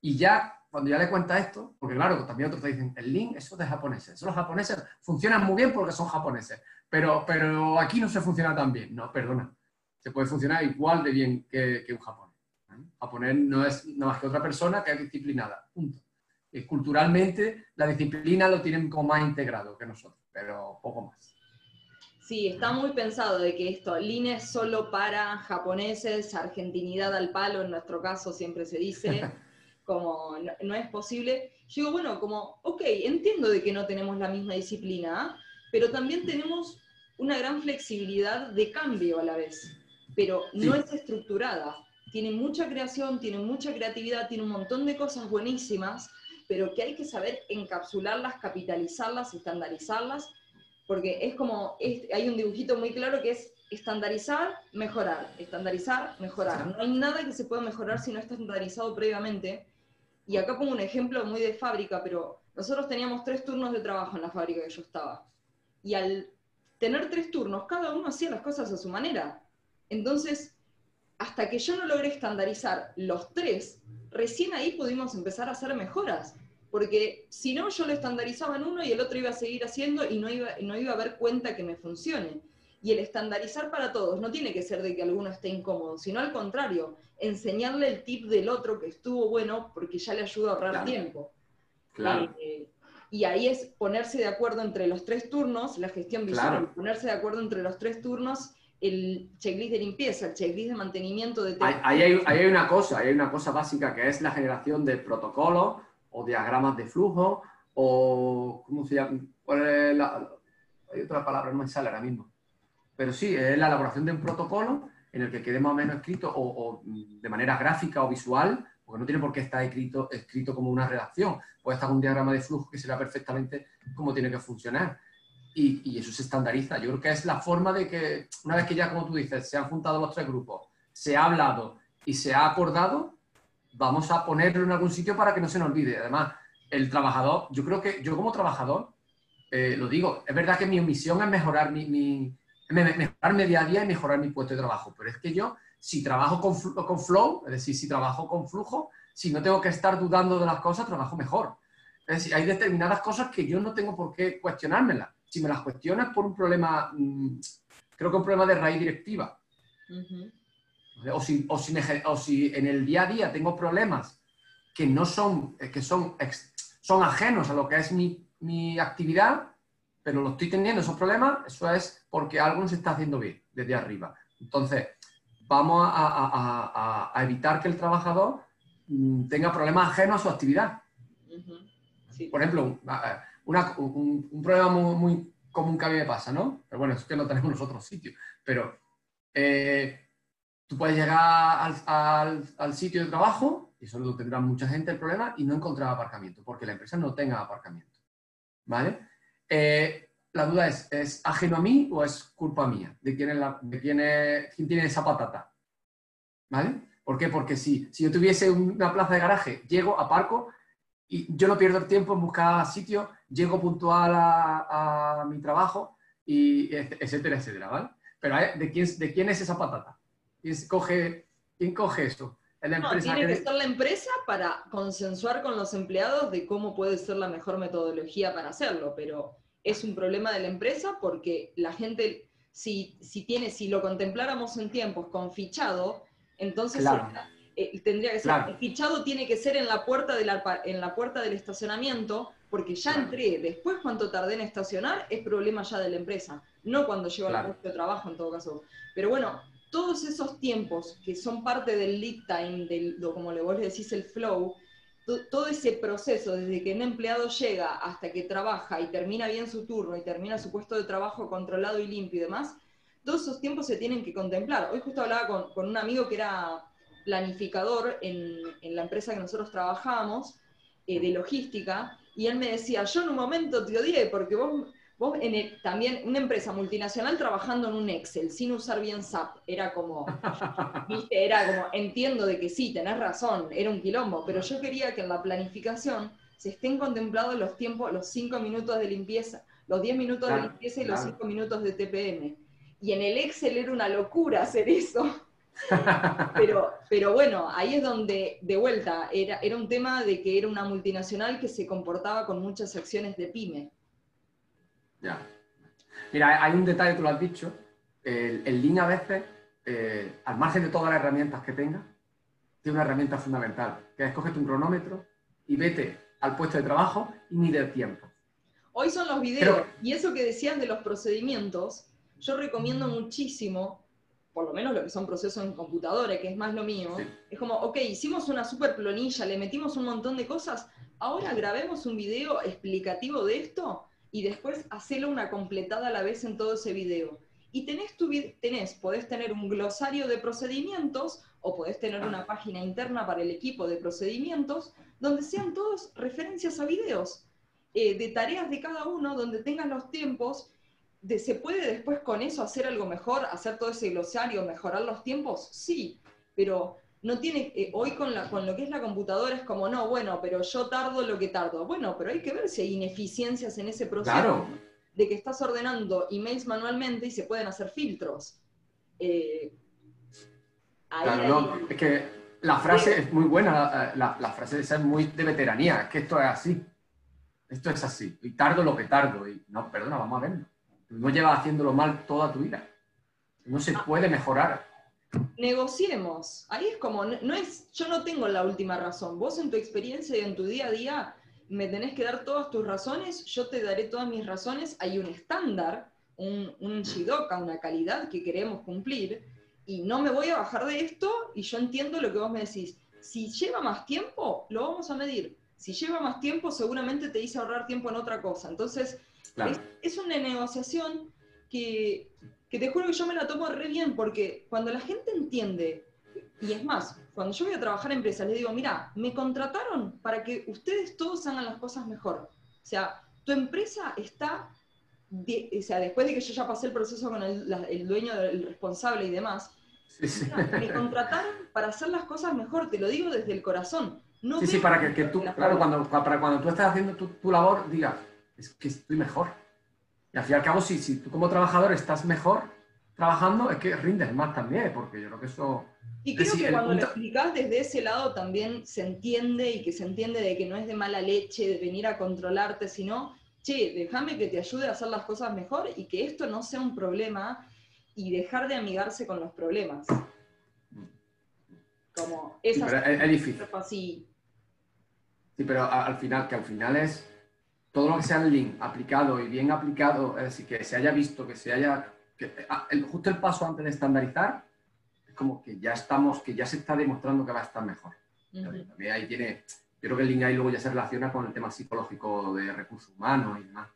Y ya, cuando ya le cuenta esto, porque claro, también otros te dicen, el Lean, eso de japoneses, los japoneses funcionan muy bien porque son japoneses, pero, pero aquí no se funciona tan bien. No, perdona. Se puede funcionar igual de bien que, un japonés. Un japonés no es nada más que otra persona que es disciplinada. Punto. Y culturalmente la disciplina lo tienen como más integrado que nosotros, pero poco más. Sí, está muy pensado de que esto, Lean es solo para japoneses, argentinidad al palo, en nuestro caso siempre se dice, como no, es posible. Yo digo, bueno, como, ok, entiendo de que no tenemos la misma disciplina, pero también tenemos una gran flexibilidad de cambio a la vez, pero no es estructurada. Tiene mucha creación, tiene mucha creatividad, tiene un montón de cosas buenísimas, pero que hay que saber encapsularlas, capitalizarlas, estandarizarlas, porque es como, hay un dibujito muy claro que es estandarizar, mejorar, estandarizar, mejorar. No hay nada que se pueda mejorar si no está estandarizado previamente. Y acá pongo un ejemplo muy de fábrica, pero nosotros teníamos tres turnos de trabajo en la fábrica que yo estaba y al tener tres turnos, cada uno hacía las cosas a su manera. Entonces, hasta que yo no logré estandarizar los tres, recién ahí pudimos empezar a hacer mejoras. Porque si no, yo lo estandarizaba en uno y el otro iba a seguir haciendo y no iba, no iba a ver cuenta que me funcione. Y el estandarizar para todos no tiene que ser de que alguno esté incómodo, sino al contrario, enseñarle el tip del otro que estuvo bueno porque ya le ayuda a ahorrar tiempo. Claro. Eh, y ahí es ponerse de acuerdo entre los tres turnos, la gestión visual, ponerse de acuerdo entre los tres turnos, el checklist de limpieza, el checklist de mantenimiento de... Ahí hay, hay, una cosa, hay una cosa básica que es la generación de protocolos o diagramas de flujo o... ¿Cómo se llama? hay otra palabra, no me sale ahora mismo. Pero sí, es la elaboración de un protocolo en el que quede más o menos escrito o, o de manera gráfica o visual porque no tiene por qué estar escrito, escrito como una redacción, puede estar un diagrama de flujo que se vea perfectamente cómo tiene que funcionar. Y, eso se estandariza. Yo creo que es la forma de que, una vez que ya, como tú dices, se han juntado los tres grupos, se ha hablado y se ha acordado, vamos a ponerlo en algún sitio para que no se nos olvide. Además, el trabajador, yo creo que yo como trabajador, eh, lo digo, es verdad que mi misión es mejorar mi, mi, mejorar día a día y mejorar mi puesto de trabajo, pero es que yo si trabajo con, flow, es decir, si trabajo con flujo, si no tengo que estar dudando de las cosas, trabajo mejor. Es decir, hay determinadas cosas que yo no tengo por qué cuestionármelas. Si me las cuestionas por un problema, mm, creo que un problema de raíz directiva. o, si, o, si en el día a día tengo problemas que no son, eh, que son, son ajenos a lo que es mi, mi actividad, pero lo estoy teniendo esos problemas, eso es porque algo no se está haciendo bien desde arriba. Entonces, vamos a, evitar que el trabajador mm, tenga problemas ajenos a su actividad. Por ejemplo, un, problema muy, común que a mí me pasa, ¿no? Pero bueno, es que no tenemos nosotros sitio. Pero eh, tú puedes llegar al, sitio de trabajo, y eso lo tendrá mucha gente el problema, y no encontrar aparcamiento, porque la empresa no tenga aparcamiento. ¿vale? Eh, la duda es, ¿es ajeno a mí o es culpa mía? ¿De quién, es la, de quién, es, quién tiene esa patata? ¿Vale? ¿Por qué? Porque si, si yo tuviese una plaza de garaje, llego, aparco y yo no pierdo el tiempo en buscar sitio, llego puntual a, a mi trabajo, y etcétera, etcétera, ¿vale? Pero ¿de quién, ¿de quién es esa patata? ¿Quién coge, quién coge esto? no, tiene que... ser la empresa para consensuar con los empleados de cómo puede ser la mejor metodología para hacerlo, pero es un problema de la empresa porque la gente, si, si, tiene, si lo contempláramos en tiempos con fichado, entonces eh, tendría que ser, el fichado tiene que ser en la, puerta de la, en la puerta del estacionamiento, porque ya entré, después cuánto tardé en estacionar es problema ya de la empresa, no cuando llego al puesto de trabajo en todo caso. Pero bueno, todos esos tiempos que son parte del lead time, del, como le vos le decís, el flow, todo ese proceso, desde que un empleado llega hasta que trabaja y termina bien su turno y termina su puesto de trabajo controlado y limpio y demás, todos esos tiempos se tienen que contemplar. Hoy justo hablaba con, con un amigo que era planificador en, en, la empresa que nosotros trabajábamos, eh, de logística, y él me decía, yo en un momento te odié porque vos Vos en también una empresa multinacional trabajando en un Excel sin usar bien SAP, era como, ¿viste? era como, entiendo de que sí, tenés razón, era un quilombo, pero yo quería que en la planificación se estén contemplados los tiempos, los 5 minutos de limpieza, los 10 minutos de limpieza y los 5 minutos de TPM. Y en el Excel era una locura hacer eso. pero, pero bueno, ahí es donde, de vuelta, era, era un tema de que era una multinacional que se comportaba con muchas acciones de pyme. Ya. Mira, hay un detalle, tú lo has dicho. El, el a veces, eh, al margen de todas las herramientas que tenga, tiene una herramienta fundamental, que es cógete un cronómetro y vete al puesto de trabajo y mide el tiempo. Hoy son los videos. y eso que decías de los procedimientos, yo recomiendo muchísimo, por lo menos lo que son procesos en computadora, que es más lo mío, es como, ok, hicimos una super planilla, le metimos un montón de cosas, ahora grabemos un video explicativo de esto y después hacelo una completada a la vez en todo ese video. Y tenés, tu, tenés, podés tener un glosario de procedimientos o podés tener una página interna para el equipo de procedimientos donde sean todos referencias a videos eh, de tareas de cada uno, donde tengan los tiempos. De, ¿Se puede después con eso hacer algo mejor, hacer todo ese glosario, mejorar los tiempos? Sí, pero no tiene, eh, hoy con, la, con lo que es la computadora es como, no, bueno, pero yo tardo lo que tardo. Bueno, pero hay que ver si hay ineficiencias en ese proceso de que estás ordenando emails manualmente y se pueden hacer filtros. Eh, claro, no, es que la frase es muy buena, la, la, frase es muy de veteranía, es que esto es así. Esto es así, y tardo lo que tardo. Y no, perdona, vamos a verlo. No llevas haciéndolo mal toda tu vida. No se ah. puede mejorar negociemos. Ahí es como, no, es, yo no tengo la última razón. Vos en tu experiencia y en tu día a día me tenés que dar todas tus razones, yo te daré todas mis razones. Hay un estándar, un, un shidoka, una calidad que queremos cumplir, y no me voy a bajar de esto y yo entiendo lo que vos me decís. Si lleva más tiempo, lo vamos a medir. Si lleva más tiempo, seguramente te hice ahorrar tiempo en otra cosa. Entonces, es, es una negociación que que te juro que yo me la tomo re bien, porque cuando la gente entiende, y es más, cuando yo voy a trabajar en empresas, les digo, mira, me contrataron para que ustedes todos hagan las cosas mejor. O sea, tu empresa está, o sea, después de que yo ya pasé el proceso con el, dueño, el responsable y demás, me contrataron para hacer las cosas mejor, te lo digo desde el corazón. No sí, sí, para que, tú, claro, cuando, para cuando tú estás haciendo tu, tu labor, digas, es que estoy mejor y al fin y al cabo, si, si tú como trabajador estás mejor trabajando, es que rindes más también, porque yo creo que eso... Y creo que cuando lo explicas desde ese lado también se entiende y que se entiende de que no es de mala leche, de venir a controlarte, sino, che, déjame que te ayude a hacer las cosas mejor y que esto no sea un problema y dejar de amigarse con los problemas. Como esa es, es, difícil. Sí, pero al final, que al final es todo lo que sea el link aplicado y bien aplicado, es decir, que se haya visto, que se haya, ah, justo el paso antes de estandarizar, es como que ya estamos, que ya se está demostrando que va a estar mejor. También ahí tiene, yo creo que el link ahí luego ya se relaciona con el tema psicológico de recursos humanos y demás.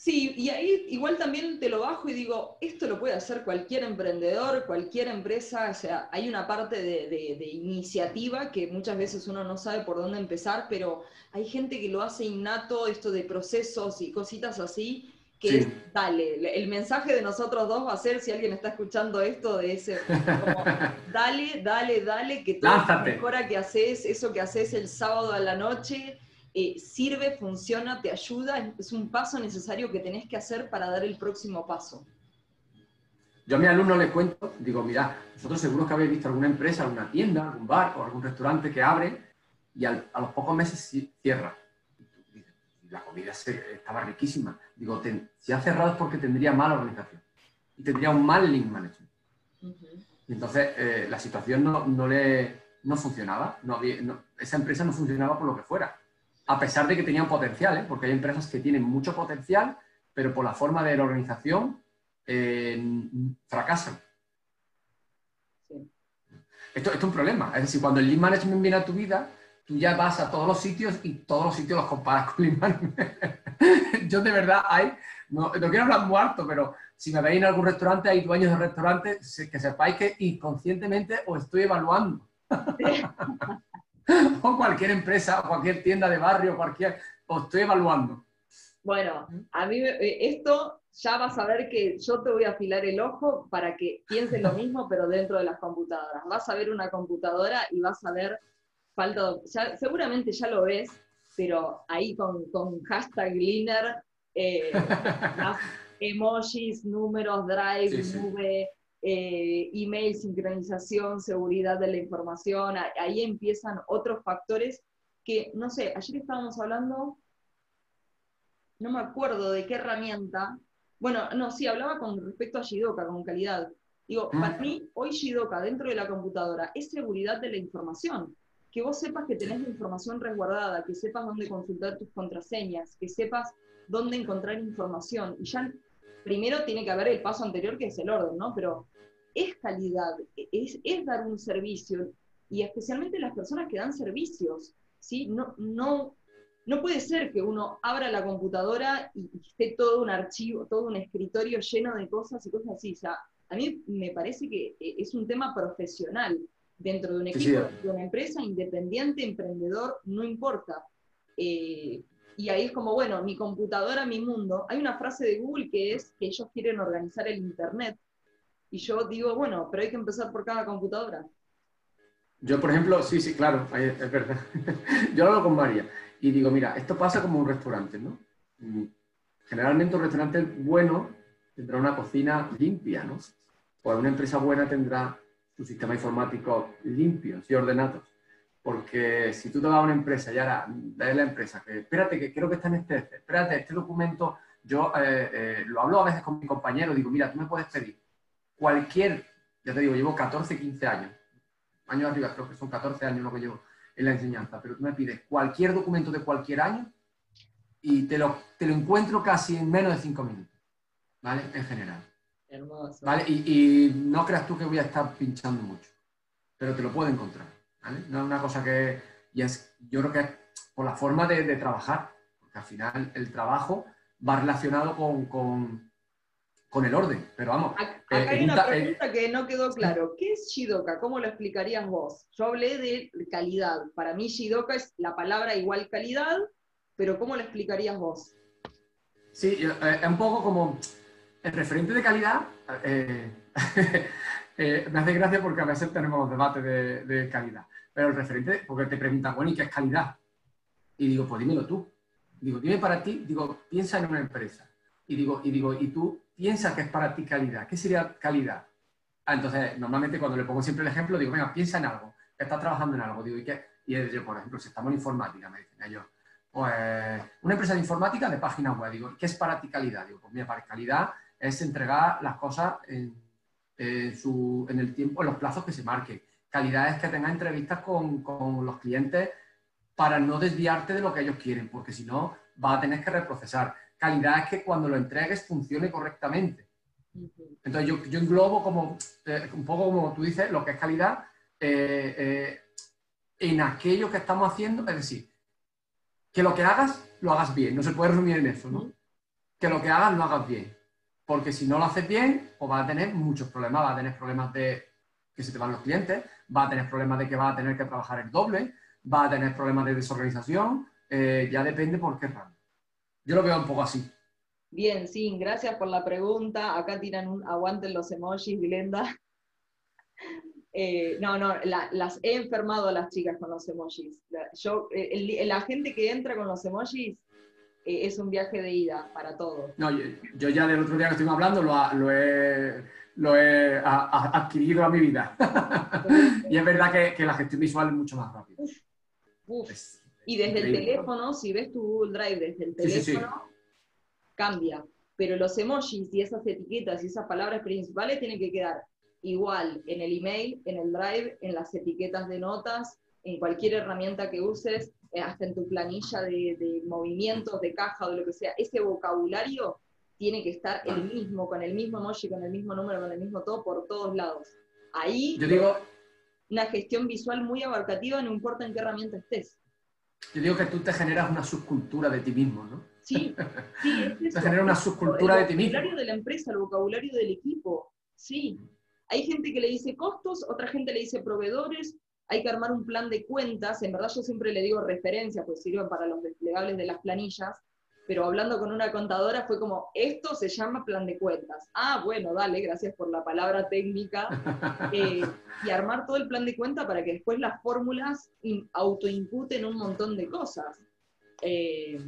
Sí. Y ahí igual también te lo bajo y digo, esto lo puede hacer cualquier emprendedor, cualquier empresa, o sea, hay una parte de, iniciativa que muchas veces uno no sabe por dónde empezar, pero hay gente que lo hace innato, esto de procesos y cositas así, que es, dale, el mensaje de nosotros dos va a ser, si alguien está escuchando esto, de ese, como, dale, dale, dale, que todo mejora que haces, eso que haces el sábado a la noche, eh, sirve, funciona, te ayuda, es un paso necesario que tenés que hacer para dar el próximo paso. Yo a mi alumno le cuento, digo, mira, vosotros seguro que habéis visto alguna empresa, alguna tienda, algún bar o algún restaurante que abre y a los pocos meses cierra. La comida estaba riquísima. Digo, si ha cerrado es porque tendría mala organización y tendría un mal link management. Y entonces eh, la situación no, le, no funcionaba, no esa empresa no funcionaba por lo que fuera a pesar de que tenían potencial, ¿eh? porque hay empresas que tienen mucho potencial, pero por la forma de la organización eh, fracasan. Esto, es un problema. Es decir, cuando el lead management viene a tu vida, tú ya vas a todos los sitios y todos los sitios los comparas con lead management. Yo de verdad hay, no, quiero hablar muerto, pero si me veis en algún restaurante, hay dueños de restaurante, que sepáis que inconscientemente os estoy evaluando. o cualquier empresa, o cualquier tienda de barrio, cualquier, os estoy evaluando. Bueno, a mí eh, esto ya vas a ver que yo te voy a afilar el ojo para que pienses lo mismo, pero dentro de las computadoras. Vas a ver una computadora y vas a ver falta, seguramente ya lo ves, pero ahí con, con hashtag Gleaner, eh, emojis, números, drive, nube, eh, email, sincronización, seguridad de la información, ahí empiezan otros factores que, no sé, ayer estábamos hablando, no me acuerdo de qué herramienta, bueno, no, sí, hablaba con respecto a Shidoka, con calidad. Digo, mm. para mí, hoy Shidoka dentro de la computadora es seguridad de la información. Que vos sepas que tenés la información resguardada, que sepas dónde consultar tus contraseñas, que sepas dónde encontrar información. Y ya primero tiene que haber el paso anterior, que es el orden, ¿no? Pero es calidad, es, dar un servicio, y especialmente las personas que dan servicios, ¿sí? No, no, no puede ser que uno abra la computadora y, esté todo un archivo, todo un escritorio lleno de cosas y cosas así. O sea, a mí me parece que eh, es un tema profesional dentro de un equipo, de una empresa, independiente, emprendedor, no importa. Eh, y ahí es como, bueno, mi computadora, mi mundo. Hay una frase de Google que es que ellos quieren organizar el Internet. Y yo digo, bueno, pero hay que empezar por cada computadora. Yo, por ejemplo, sí, sí, claro, es verdad. yo hablo con María y digo, mira, esto pasa como un restaurante, ¿no? Generalmente un restaurante bueno tendrá una cocina limpia, ¿no? O una empresa buena tendrá su sistema informático limpio y ordenado. Porque si tú te vas a una empresa y ahora de la empresa que, espérate, que creo que está en este, espérate, este documento, yo eh, eh, lo hablo a veces con mi compañero, digo, mira, tú me puedes pedir cualquier, ya te digo, llevo 14, 15 años, años arriba, creo que son 14 años lo que llevo en la enseñanza, pero tú me pides cualquier documento de cualquier año y te lo, te lo encuentro casi en menos de 5 minutos, ¿vale? En general. Hermoso. ¿Vale? Y, y no creas tú que voy a estar pinchando mucho, pero te lo puedo encontrar. No es una cosa que, y es, yo creo que es por la forma de, trabajar, porque al final el trabajo va relacionado con, con, el orden, pero vamos. Acá, eh, hay una pregunta que no quedó claro. ¿Qué es Shidoka? ¿Cómo lo explicarías vos? Yo hablé de calidad. Para mí Shidoka es la palabra igual calidad, pero ¿cómo lo explicarías vos? Sí, eh, es un poco como el referente de calidad. Eh, Eh, me hace gracia porque a veces tenemos debates de, de, calidad. Pero el referente, porque te preguntan, bueno, ¿y qué es calidad? Y digo, pues dímelo tú. Digo, dime para ti, digo, piensa en una empresa. Y digo, y digo, y tú piensa que es para ti calidad. ¿Qué sería calidad? Ah, entonces, normalmente cuando le pongo siempre el ejemplo, digo, venga, piensa en algo, que estás trabajando en algo. Digo, ¿y qué? Y yo, por ejemplo, si estamos en informática, me dicen ellos, pues una empresa de informática de página web. Digo, ¿qué es para ti calidad? Digo, pues mira, para calidad es entregar las cosas en en el tiempo, en los plazos que se marquen. Calidad es que tengas entrevistas con, los clientes para no desviarte de lo que ellos quieren, porque si no, vas a tener que reprocesar. Calidad es que cuando lo entregues funcione correctamente. Entonces yo, yo englobo como, eh, un poco como tú dices, lo que es calidad eh, eh, en aquello que estamos haciendo, es decir, que lo que hagas, lo hagas bien, no se puede resumir en eso, ¿no? que lo que hagas lo hagas bien. Porque si no lo haces bien, pues vas a tener muchos problemas. Vas a tener problemas de que se te van los clientes, vas a tener problemas de que vas a tener que trabajar el doble, vas a tener problemas de desorganización. Ya depende por qué ramo. Yo lo veo un poco así. Bien, sí, gracias por la pregunta. Acá tiran un aguanten los emojis, Glenda. Eh, no, no, las he enfermado a las chicas con los emojis. yo, eh, la gente que entra con los emojis eh, es un viaje de ida para todos. No, yo, ya del otro día que estuvimos hablando lo, he, lo he adquirido a mi vida. y es verdad que, la gestión visual es mucho más rápida. Y desde el teléfono, si ves tu Google Drive desde el teléfono, cambia. Pero los emojis y esas etiquetas y esas palabras principales tienen que quedar igual en el email, en el drive, en las etiquetas de notas, en cualquier herramienta que uses, eh, hasta en tu planilla de, movimientos, de caja o de lo que sea. Ese vocabulario tiene que estar el mismo, con el mismo emoji, con el mismo número, con el mismo todo, por todos lados. Ahí, yo digo, una gestión visual muy abarcativa, no importa en qué herramienta estés. Yo digo que tú te generas una subcultura de ti mismo, ¿no? Sí, sí es Te genera una subcultura de ti mismo. El vocabulario de la empresa, el vocabulario del equipo, sí. Hay gente que le dice costos, otra gente le dice proveedores, hay que armar un plan de cuentas, en verdad yo siempre le digo referencia, pues sirven para los desplegables de las planillas, pero hablando con una contadora fue como, esto se llama plan de cuentas. Ah, bueno, dale, gracias por la palabra técnica. Eh, y armar todo el plan de cuenta para que después las fórmulas autoimputen un montón de cosas. Eh,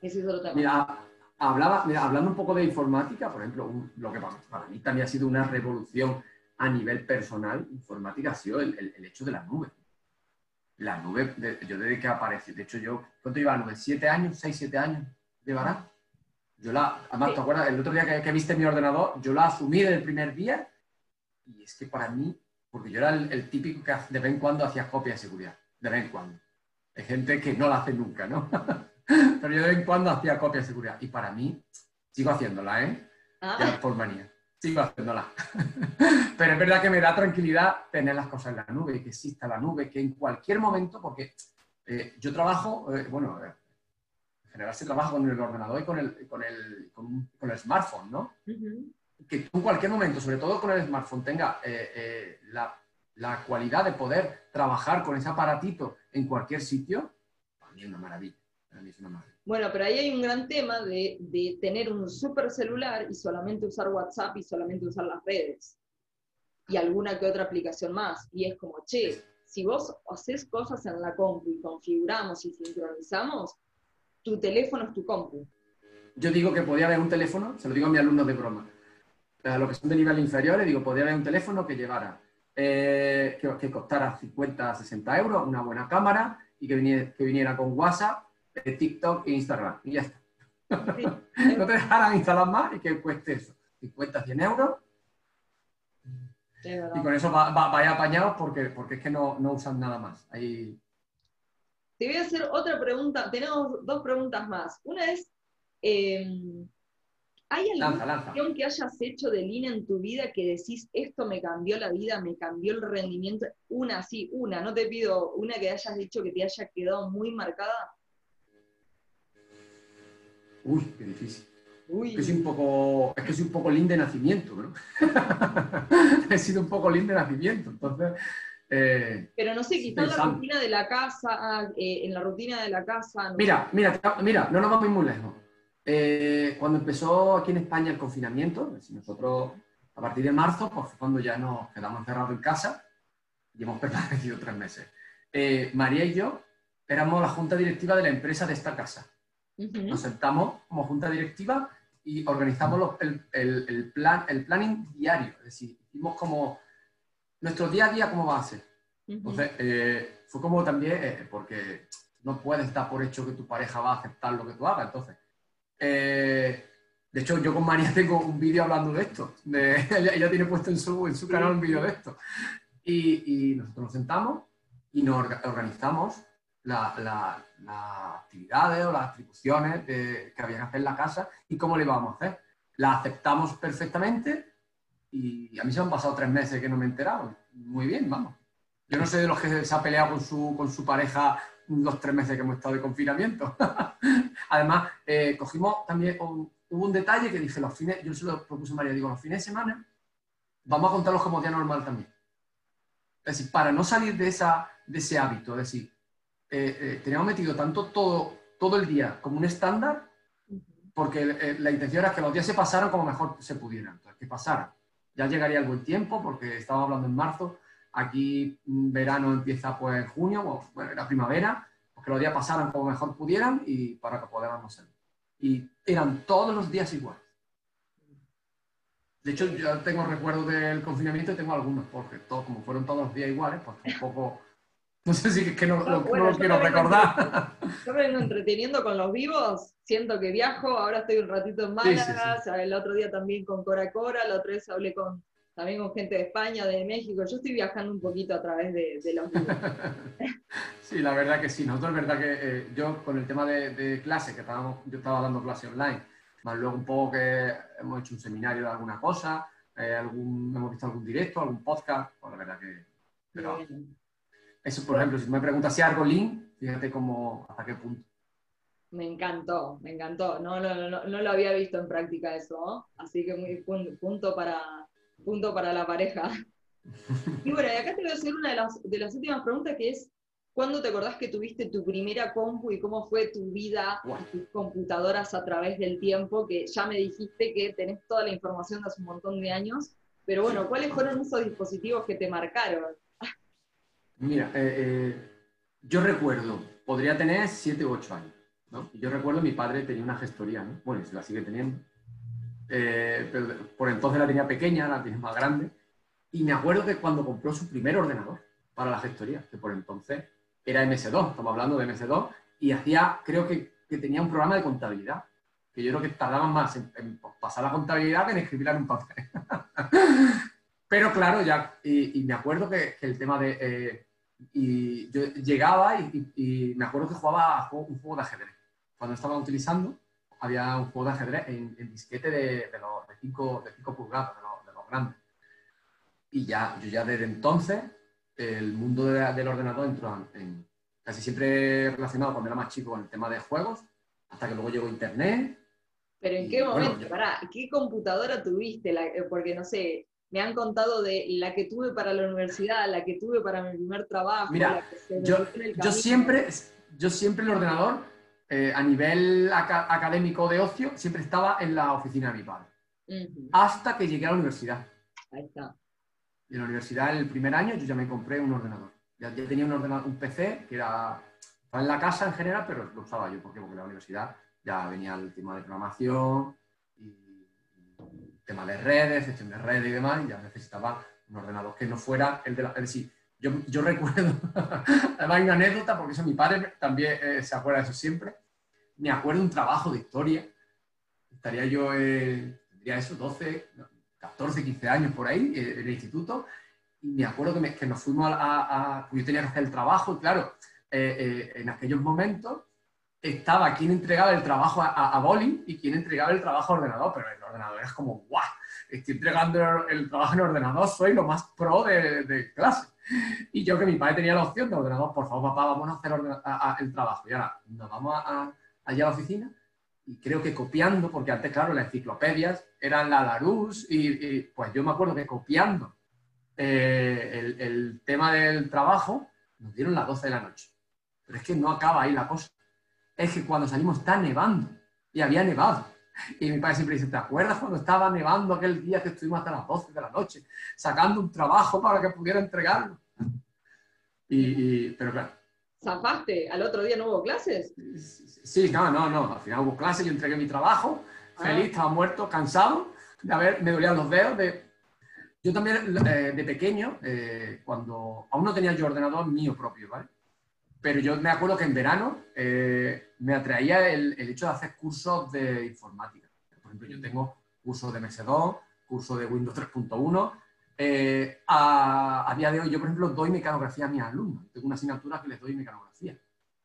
ese es otro tema. Mira, hablaba, hablando un poco de informática, por ejemplo, lo que para mí también ha sido una revolución a nivel personal, informática ha sido el, hecho de la nube. La nube, yo desde que aparece, de hecho yo, ¿cuánto iba la nube? ¿Siete años? ¿Seis, siete años llevará? Yo la, además, ¿te acuerdas? El otro día que, viste mi ordenador, yo la asumí desde el primer día y es que para mí, porque yo era el, típico que de vez en cuando hacía copia de seguridad, de vez en cuando. Hay gente que no la hace nunca, ¿no? Pero yo de vez en cuando hacía copia de seguridad y para mí sigo haciéndola, ¿eh? Ah. por manía sigo haciéndola. Pero es verdad que me da tranquilidad tener las cosas en la nube, que exista la nube, que en cualquier momento, porque eh, yo trabajo, eh, bueno, eh, general se trabaja con el ordenador y con el, con el, con, el smartphone, ¿no? Que tú en cualquier momento, sobre todo con el smartphone, tenga la, la, cualidad de poder trabajar con ese aparatito en cualquier sitio, para mí es una maravilla. Para mí es una maravilla. Bueno, pero ahí hay un gran tema de, tener un super celular y solamente usar WhatsApp y solamente usar las redes. Y alguna que otra aplicación más. Y es como, che, si vos haces cosas en la compu y configuramos y sincronizamos, tu teléfono es tu compu. Yo digo que podía haber un teléfono, se lo digo a mis alumnos de broma, a los que son de nivel inferior, digo, podría haber un teléfono que llevara, eh, que, costara 50, 60 euros, una buena cámara y que viniera, que viniera con WhatsApp de TikTok e Instagram. Y ya está. no te dejaran instalar más y que cueste eso. 50, 100 euros. y con eso vaya apañados porque, porque es que no, usan nada más. Ahí... Te voy a hacer otra pregunta. Tenemos dos preguntas más. Una es, em, ¿hay alguna acción que hayas hecho de línea en tu vida que decís, esto me cambió la vida, me cambió el rendimiento? Una, sí, una. No te pido una que hayas dicho que te haya quedado muy marcada. Uy, qué difícil. Es que soy un poco, es que soy un poco de nacimiento, ¿no? He sido un poco lindo de nacimiento, entonces... Eh, Pero no sé, quizás en la rutina de la casa, eh, en la rutina de la casa... mira, mira, mira, no nos vamos muy lejos. Eh, cuando empezó aquí en España el confinamiento, nosotros a partir de marzo, pues cuando ya nos quedamos encerrados en casa y hemos permanecido tres meses. María y yo éramos la junta directiva de la empresa de esta casa. Nos sentamos como junta directiva y organizamos el, plan, el planning diario. Es decir, hicimos como nuestro día a día cómo va a ser. Entonces, eh, fue como también, eh, porque no puedes estar por hecho que tu pareja va a aceptar lo que tú hagas. Entonces, eh, de hecho, yo con María tengo un vídeo hablando de esto. ella, tiene puesto en su, en su canal un vídeo de esto. Y, y, nosotros nos sentamos y nos organizamos las actividades o las atribuciones que había que hacer en la casa y cómo le íbamos a hacer. La aceptamos perfectamente y a mí se me han pasado tres meses que no me he enterado. Muy bien, vamos. Yo no sé de los que se ha peleado con su, con su pareja los tres meses que hemos estado de confinamiento. Además, eh, cogimos también hubo un detalle que dije, los fines, yo se lo propuse a María, digo, los fines de semana vamos a contarlos como día normal también. Es decir, para no salir de, esa, de ese hábito, es decir, eh, eh, teníamos metido tanto todo, todo el día como un estándar, porque la intención era que los días se pasaran como mejor se pudieran, entonces, que pasaran. Ya llegaría el buen tiempo, porque estábamos hablando en marzo, aquí mm, verano empieza pues en junio, bueno, era primavera, pues que los días pasaran como mejor pudieran y para que podamos salir. Y eran todos los días iguales. De hecho, yo tengo recuerdos del confinamiento y tengo algunos, porque todo, como fueron todos los días iguales, pues un poco... No sé si es que no, lo, quiero recordar. Yo me vengo entreteniendo con los vivos, siento que viajo, ahora estoy un ratito en Málaga, el otro día también con Cora Cora, la otra vez hablé con, también con gente de España, de México, yo estoy viajando un poquito a través de, los vivos. sí, la verdad que sí, nosotros es verdad que eh, yo con el tema de, de clase, que estábamos, yo estaba dando clase online, más luego un poco que hemos hecho un seminario de alguna cosa, eh, algún, hemos visto algún directo, algún podcast, pues la verdad que... Pero eso, por ejemplo, si me preguntas si algo link, fíjate cómo, hasta qué punto. Me encantó, me encantó. No, no, no, no lo había visto en práctica eso, ¿no? así que muy punto para, punto para la pareja. Y bueno, y acá te voy a hacer una de las, de las últimas preguntas que es, ¿Cuándo te acordás que tuviste tu primera compu y cómo fue tu vida y tus computadoras a través del tiempo? Que ya me dijiste que tenés toda la información de hace un montón de años, pero bueno, ¿cuáles fueron esos dispositivos que te marcaron? Mira, eh, eh, yo recuerdo, podría tener 7 u 8 años, ¿no? Yo recuerdo mi padre tenía una gestoría, ¿no? Bueno, se la sigue teniendo. Eh, pero por entonces la tenía pequeña, la tenía más grande. Y me acuerdo que cuando compró su primer ordenador para la gestoría, que por entonces era MS2, estamos hablando de MS2, y hacía, creo que, que tenía un programa de contabilidad, que yo creo que tardaban más en, pasar la contabilidad que en escribirla en un papel. Pero claro, ya, y, me acuerdo que, el tema de... y yo llegaba y, me acuerdo que jugaba un juego de ajedrez. Cuando estaba utilizando, había un juego de ajedrez en, disquete de, de, los, de, cinco, de pulgadas, de los, grandes. Y ya, yo ya desde entonces el mundo del ordenador entró en, casi siempre relacionado cuando era más chico con el tema de juegos, hasta que luego llegó Internet. Pero ¿en qué momento? ¿qué computadora tuviste? Eh, porque no sé, me han contado de la que tuve para la universidad, la que tuve para mi primer trabajo. Mira, yo, yo, siempre, yo siempre el ordenador, eh, a nivel académico de ocio, siempre estaba en la oficina de mi padre. Hasta que llegué a la universidad. Ahí está en la universidad, el primer año, yo ya me compré un ordenador. Ya, tenía un, ordenador, un PC que era, estaba en la casa en general, pero lo usaba yo. ¿Por qué? Porque en la universidad ya venía el tema de programación y tema de redes, gestión de redes y demás, y ya necesitaba un ordenador que no fuera el de la... Es decir, yo, yo recuerdo, además hay una anécdota, porque eso mi padre también eh, se acuerda de eso siempre. Me acuerdo un trabajo de historia. Estaría yo, eh, tendría eso, 12, 14, 15 años por ahí, eh, en el instituto, y me acuerdo que, que nos fuimos a, Yo tenía que hacer el trabajo, y claro, eh, eh, en aquellos momentos estaba quien entregaba el trabajo a, a, Boli y quien entregaba el trabajo a ordenador, pero ordenador era como, ¡guau! Estoy entregando el, trabajo en ordenador, soy lo más pro de, clase. Y yo que mi padre tenía la opción de ordenador, por favor, papá, vamos a hacer el trabajo. Y ahora nos vamos allá a la oficina y creo que copiando, porque antes, claro, las enciclopedias eran la Larousse, y, pues yo me acuerdo que copiando eh, el, tema del trabajo, nos dieron las 12 de la noche. Pero es que no acaba ahí la cosa. Es que cuando salimos está nevando, y había nevado. Y mi padre siempre dice, ¿te acuerdas cuando estaba nevando aquel día que estuvimos hasta las 12 de la noche, sacando un trabajo para que pudiera entregarlo? Y, pero claro, ¿Zafaste? ¿Al otro día no hubo clases? Sí, no, no, no. Al final hubo clases, yo entregué mi trabajo, ah. feliz, estaba muerto, cansado de haber, me dolían los dedos. De... Yo también eh, de pequeño, eh, cuando aún no tenía yo ordenador mío propio, ¿vale? Pero yo me acuerdo que en verano eh, me atraía el, el, hecho de hacer cursos de informática. Por ejemplo, yo tengo cursos de MS2, curso de Windows 3.1 eh, a, día de hoy, yo por ejemplo doy mecanografía a mis alumnos. Tengo una asignatura que les doy mecanografía.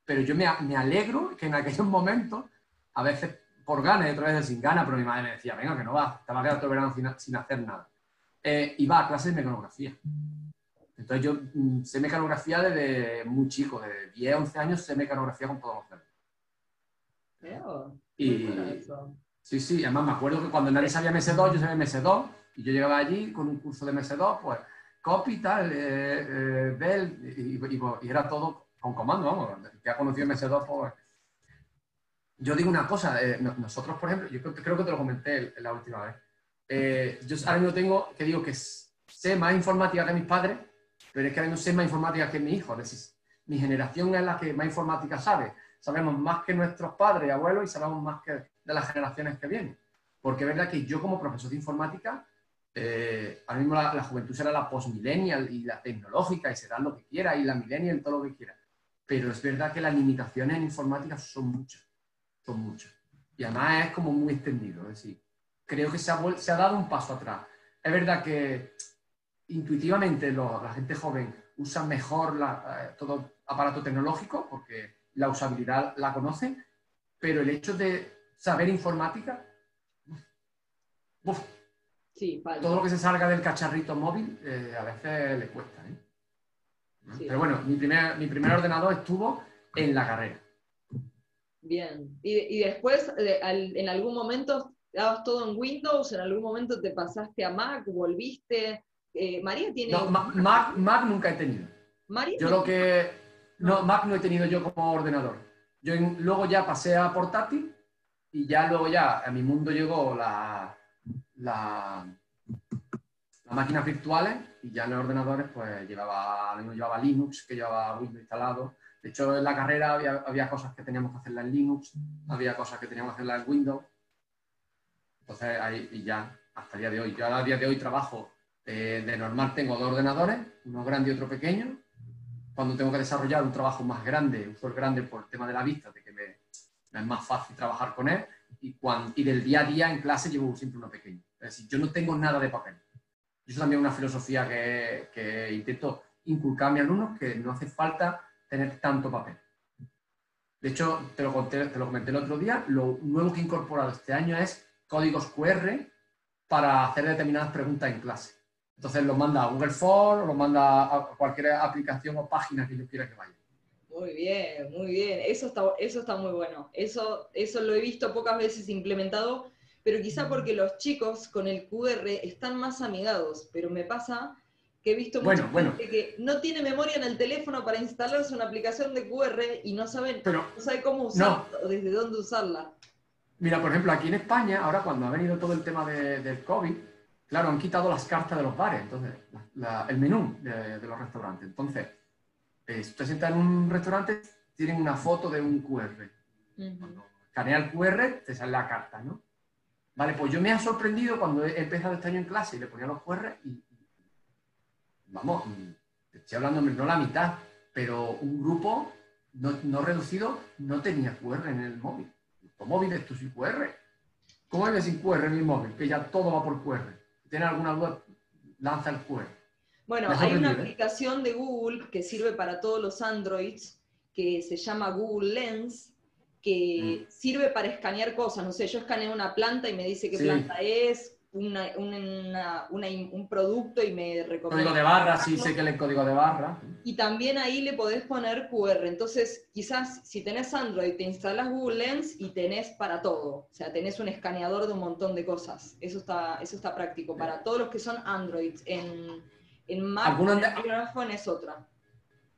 Pero yo me, me alegro que en aquellos momentos, a veces por ganas y otra vez sin ganas, pero mi madre me decía, venga, que no va, te va a quedar todo el verano sin, hacer nada. Eh, iba a clases de mecanografía. Entonces yo mm, sé mecanografía desde muy chico, de 10, 11 años sé mecanografía con todos los dedos. Y, Sí, sí, además me acuerdo que cuando nadie sabía MS2, yo sabía MS2, y yo llegaba allí con un curso de MS2, pues copy, tal, eh, eh y, era todo con comando, vamos, que ha conocido MS2, pues... Yo digo una cosa, eh, nosotros, por ejemplo, yo creo, que te lo comenté la última vez, eh, yo ahora mismo tengo, que digo que sé más informática que mis padres, pero es que mismo sé más informática que mi hijo, es decir, mi generación es la que más informática sabe, sabemos más que nuestros padres y abuelos y sabemos más que de las generaciones que vienen. Porque es verdad que yo como profesor de informática, eh, ahora mismo la, juventud será la postmillennial y la tecnológica y será lo que quiera y la millennial todo lo que quiera. Pero es verdad que las limitaciones en informática son muchas, son muchas. Y además es como muy extendido. Es decir, creo que se ha, se ha dado un paso atrás. Es verdad que intuitivamente la gente joven usa mejor eh, todo aparato tecnológico porque la usabilidad la conoce, pero el hecho de saber informática, todo lo que se salga del cacharrito móvil eh, a veces le cuesta. ¿eh? Pero bueno, mi primer, mi primer ordenador estuvo en la carrera. Bien. Y, después, en algún momento, dabas todo en Windows, en algún momento te pasaste a Mac, volviste. Eh, María tiene. No, Mac, Mac, nunca he tenido. ¿María yo lo que. No, Mac no he tenido yo como ordenador. Yo luego ya pasé a portátil y ya luego ya a mi mundo llegó la, la, las máquinas virtuales y ya en los ordenadores pues llevaba, llevaba Linux, que llevaba Windows instalado. De hecho, en la carrera había, cosas que teníamos que hacerlas en Linux, había cosas que teníamos que hacerlas en Windows. Entonces, ahí y ya, hasta el día de hoy. Yo a día de hoy trabajo eh, de normal, tengo dos ordenadores, uno grande y otro pequeño. Cuando tengo que desarrollar un trabajo más grande, un software grande por el tema de la vista, de que me, es más fácil trabajar con él y, cuando, del día a día en clase llevo siempre uno pequeño. Es decir, yo no tengo nada de papel. Eso también es una filosofía que, intento inculcar a mis alumnos, que no hace falta tener tanto papel. De hecho, lo, te lo comenté el otro día, lo nuevo que he incorporado este año es códigos QR para hacer determinadas preguntas en clase. Entonces los manda a Google Form o los manda a cualquier aplicación o página que yo quiera que vaya. Muy bien, muy bien. Eso está, eso está muy bueno. Eso, eso lo he visto pocas veces implementado, pero quizá porque los chicos con el QR están más amigados. Pero me pasa que he visto mucha gente que no tiene memoria en el teléfono para instalarse una aplicación de QR y no saben, no sabe cómo usarla o desde dónde usarla. Mira, por ejemplo, aquí en España, ahora cuando ha venido todo el tema del COVID, claro, han quitado las cartas de los bares, entonces, el menú de, de los restaurantes. Entonces, eh, si te sientas en un restaurante, tienen una foto de un QR. Cuando escanea el QR, te sale la carta, ¿no? Vale, pues yo me ha sorprendido cuando he empezado este año en clase y le ponía los QR y, vamos, estoy hablando no la mitad, pero un grupo no, reducido no tenía QR en el móvil. Tu móvil es tu sin QR. ¿Cómo es sin QR en mi móvil? Que ya todo va por QR. Si tienes alguna duda, lanza el QR. Bueno, hay una ¿eh? aplicación de Google que sirve para todos los Androids que se llama Google Lens, que mm. sirve para escanear cosas. No sé, yo escaneo una planta y me dice qué planta es, un producto y me recomienda. Código de barra, sí, sé que el código de barra. Y también ahí le podés poner QR. Entonces, quizás si tenés Android, te instalas Google Lens y tenés para todo. O sea, tenés un escaneador de un montón de cosas. Eso está, eso está práctico. Para todos los que son Androids en en Mac iPhone es otra.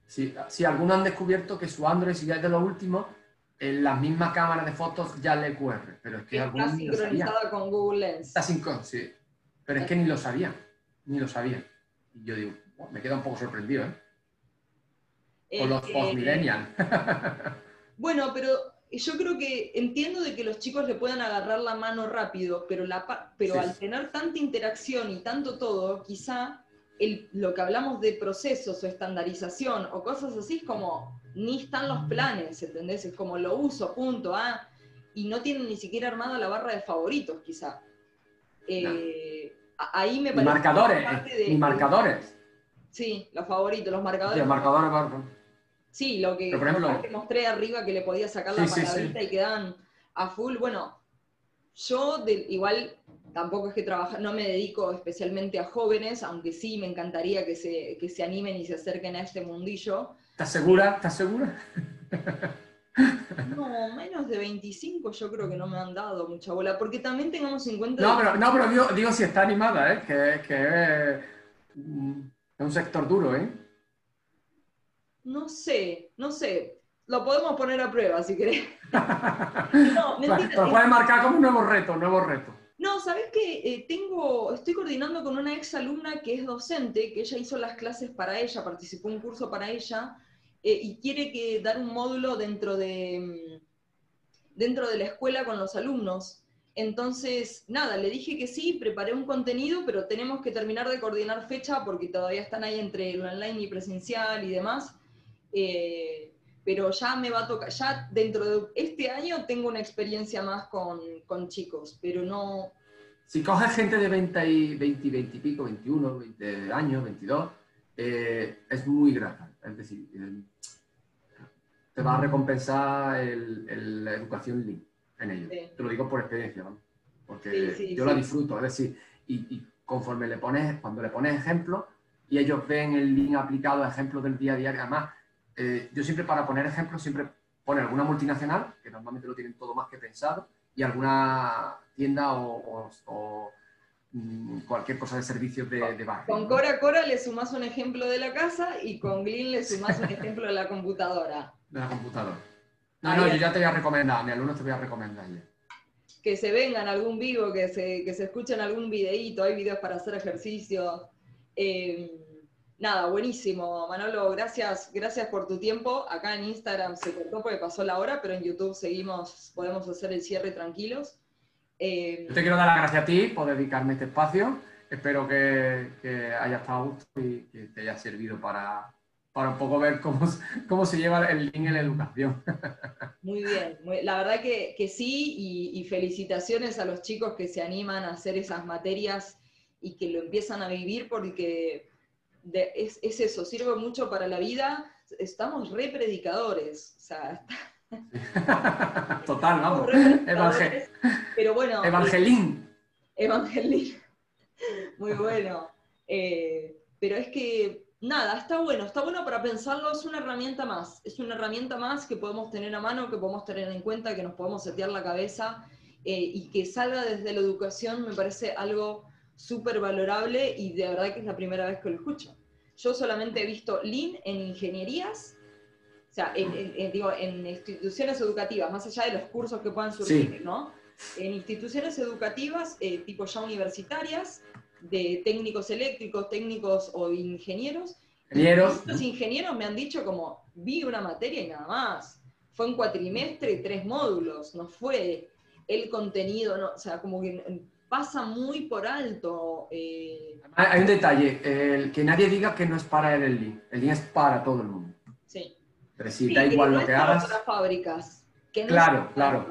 Sí, sí, algunos han descubierto que su Android, si ya es de lo último, en la misma cámara de fotos ya le QR, pero es que Está sincronizada con Google Lens. Está sincronizada, sí. Pero es que ni lo sabía, ni lo sabía. Y yo digo, me queda un poco sorprendido, ¿eh? Con los post bueno, pero yo creo que entiendo de que los chicos le puedan agarrar la mano rápido, pero, la, pero al tener tanta interacción y tanto todo, quizá lo que hablamos de procesos o estandarización o cosas así es como ni están los planes, ¿entendés? Es como lo uso, punto, ah, y no tienen ni siquiera armada la barra de favoritos, quizá. Eh, ahí me parece. Marcadores, ni marcadores. Sí, los favoritos, los marcadores. Sí, marcadores, Sí, lo que, mostré arriba que le podía sacar la palabrita y quedan a full. Bueno, yo igual tampoco es que trabaja, no me dedico especialmente a jóvenes, aunque sí me encantaría que se, que se animen y se acerquen a este mundillo. ¿Estás segura? ¿Estás segura? No, menos de 25 yo creo que no me han dado mucha bola, porque también tengamos en cuenta... No, pero, no, pero digo, digo si está animada, ¿eh? que, que mm, es un sector duro, ¿eh? No sé, no sé. Lo podemos poner a prueba si querés. no, mentira. Lo puedes marcar como un nuevo reto, nuevo reto. No, ¿sabes qué? Eh, tengo, estoy coordinando con una ex alumna que es docente, que ella hizo las clases para ella, participó un curso para ella, eh, y quiere que dar un módulo dentro de, mm, dentro de la escuela con los alumnos. Entonces, nada, le dije que sí, preparé un contenido, pero tenemos que terminar de coordinar fecha porque todavía están ahí entre el online y presencial y demás. Eh, pero ya me va a tocar, ya dentro de este año tengo una experiencia más con, con chicos, pero no... Si coges gente de 20 y, 20, 20 y pico, 21, 20 años, 22, eh, es muy grata. Es decir, eh, te va a recompensar el, la educación Lean en ello. Te lo digo por experiencia, ¿no? porque yo la disfruto. Es decir, y, conforme le pones, cuando le pones ejemplos y ellos ven el Lean aplicado a ejemplos del día a día, además eh, yo siempre para poner ejemplos, siempre pone alguna multinacional, que normalmente lo tienen todo más que pensado, y alguna tienda o, mm, cualquier cosa de servicios de, de Con Cora Cora le sumas un ejemplo de la casa y con Glyn le sumas un ejemplo de la computadora. De la computadora. No, no, yo ya te voy a recomendar, mi alumno te voy a recomendar ya. Que se vengan algún vivo, que se, que se escuchen algún videíto, hay videos para hacer ejercicio. Eh, Nada, buenísimo, Manolo, gracias, gracias por tu tiempo. Acá en Instagram se cortó porque pasó la hora, pero en YouTube seguimos, podemos hacer el cierre tranquilos. Eh, Yo te quiero dar las gracias a ti por dedicarme este espacio. Espero que, haya estado a gusto y que te haya servido para, para un poco ver cómo, cómo se lleva el link en la educación. Muy bien, la verdad que, sí, y, y, felicitaciones a los chicos que se animan a hacer esas materias y que lo empiezan a vivir porque es, eso, sirve mucho para la vida. Estamos re predicadores. O sea, Total, vamos. pero bueno. Evangelín. evangelín. Muy bueno. Eh, pero es que, nada, está bueno, está bueno para pensarlo, es una herramienta más, es una herramienta más que podemos tener a mano, que podemos tener en cuenta, que nos podemos setear la cabeza eh, y que salga desde la educación me parece algo súper valorable y de verdad que es la primera vez que lo escucho. Yo solamente he visto Lean en ingenierías, o sea, en, digo, en instituciones educativas, más allá de los cursos que puedan surgir, ¿no? En instituciones educativas, eh, tipo ya universitarias, de técnicos eléctricos, técnicos o ingenieros. Ingenieros. Los ingenieros me han dicho como, vi una materia y nada más. Fue un cuatrimestre y tres módulos, no fue el contenido, no, o sea, como que pasa muy por alto. Eh, hay un detalle, el que nadie diga que no es para él el link. El link es para todo el mundo. Sí. Pero si da igual lo que hagas. Para fábricas. Que claro, claro.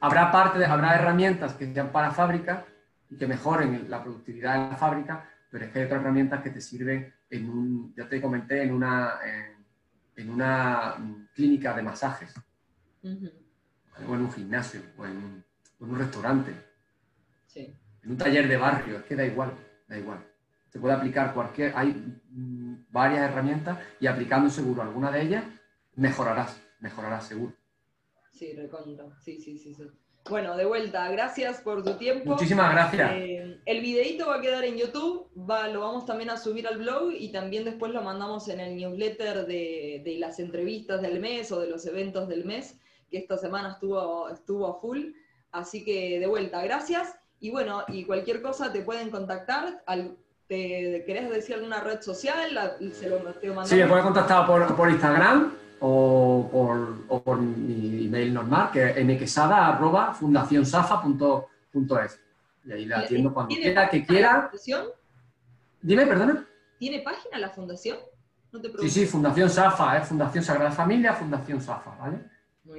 Habrá parte, habrá herramientas que sean para fábricas y que mejoren la productividad de la fábrica, pero es que hay otras herramientas que te sirven en un, ya te comenté, en una, en, una clínica de masajes, o en un gimnasio, o en un restaurante en un taller de barrio, es que da igual, da igual. Se puede aplicar cualquier, hay varias herramientas y aplicando seguro alguna de ellas, mejorarás, mejorarás seguro. Sí, recontra, sí, sí, sí, sí. Bueno, de vuelta, gracias por tu tiempo. Muchísimas gracias. Eh, el videito va a quedar en YouTube, va, lo vamos también a subir al blog y también después lo mandamos en el newsletter de, de, las entrevistas del mes o de los eventos del mes, que esta semana estuvo, estuvo a full. Así que de vuelta, gracias. Y bueno, y cualquier cosa te pueden contactar. Al, ¿Te querés decir alguna red social? Se lo, sí, me pueden contactar por, por Instagram o por, o por, mi email normal, que es mquesada.fundacionsafa.es. Y ahí la atiendo cuando quiera, que quiera. Dime, perdona. ¿Tiene página la fundación? No te sí, sí, Fundación Safa, ¿eh? Fundación Sagrada Familia, Fundación Safa, ¿vale?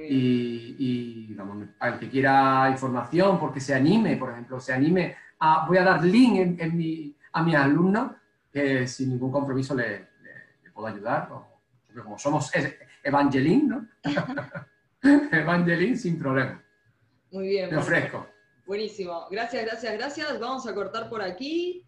Y, vamos, al que quiera información, porque se anime, por ejemplo, se anime a, voy a dar link en, mi, a mis alumnos, que sin ningún compromiso le, puedo ayudar, porque como somos evangelín, ¿no? evangelín sin problema. Muy bien. Me ofrezco. Buenísimo. Gracias, gracias, gracias. Vamos a cortar por aquí.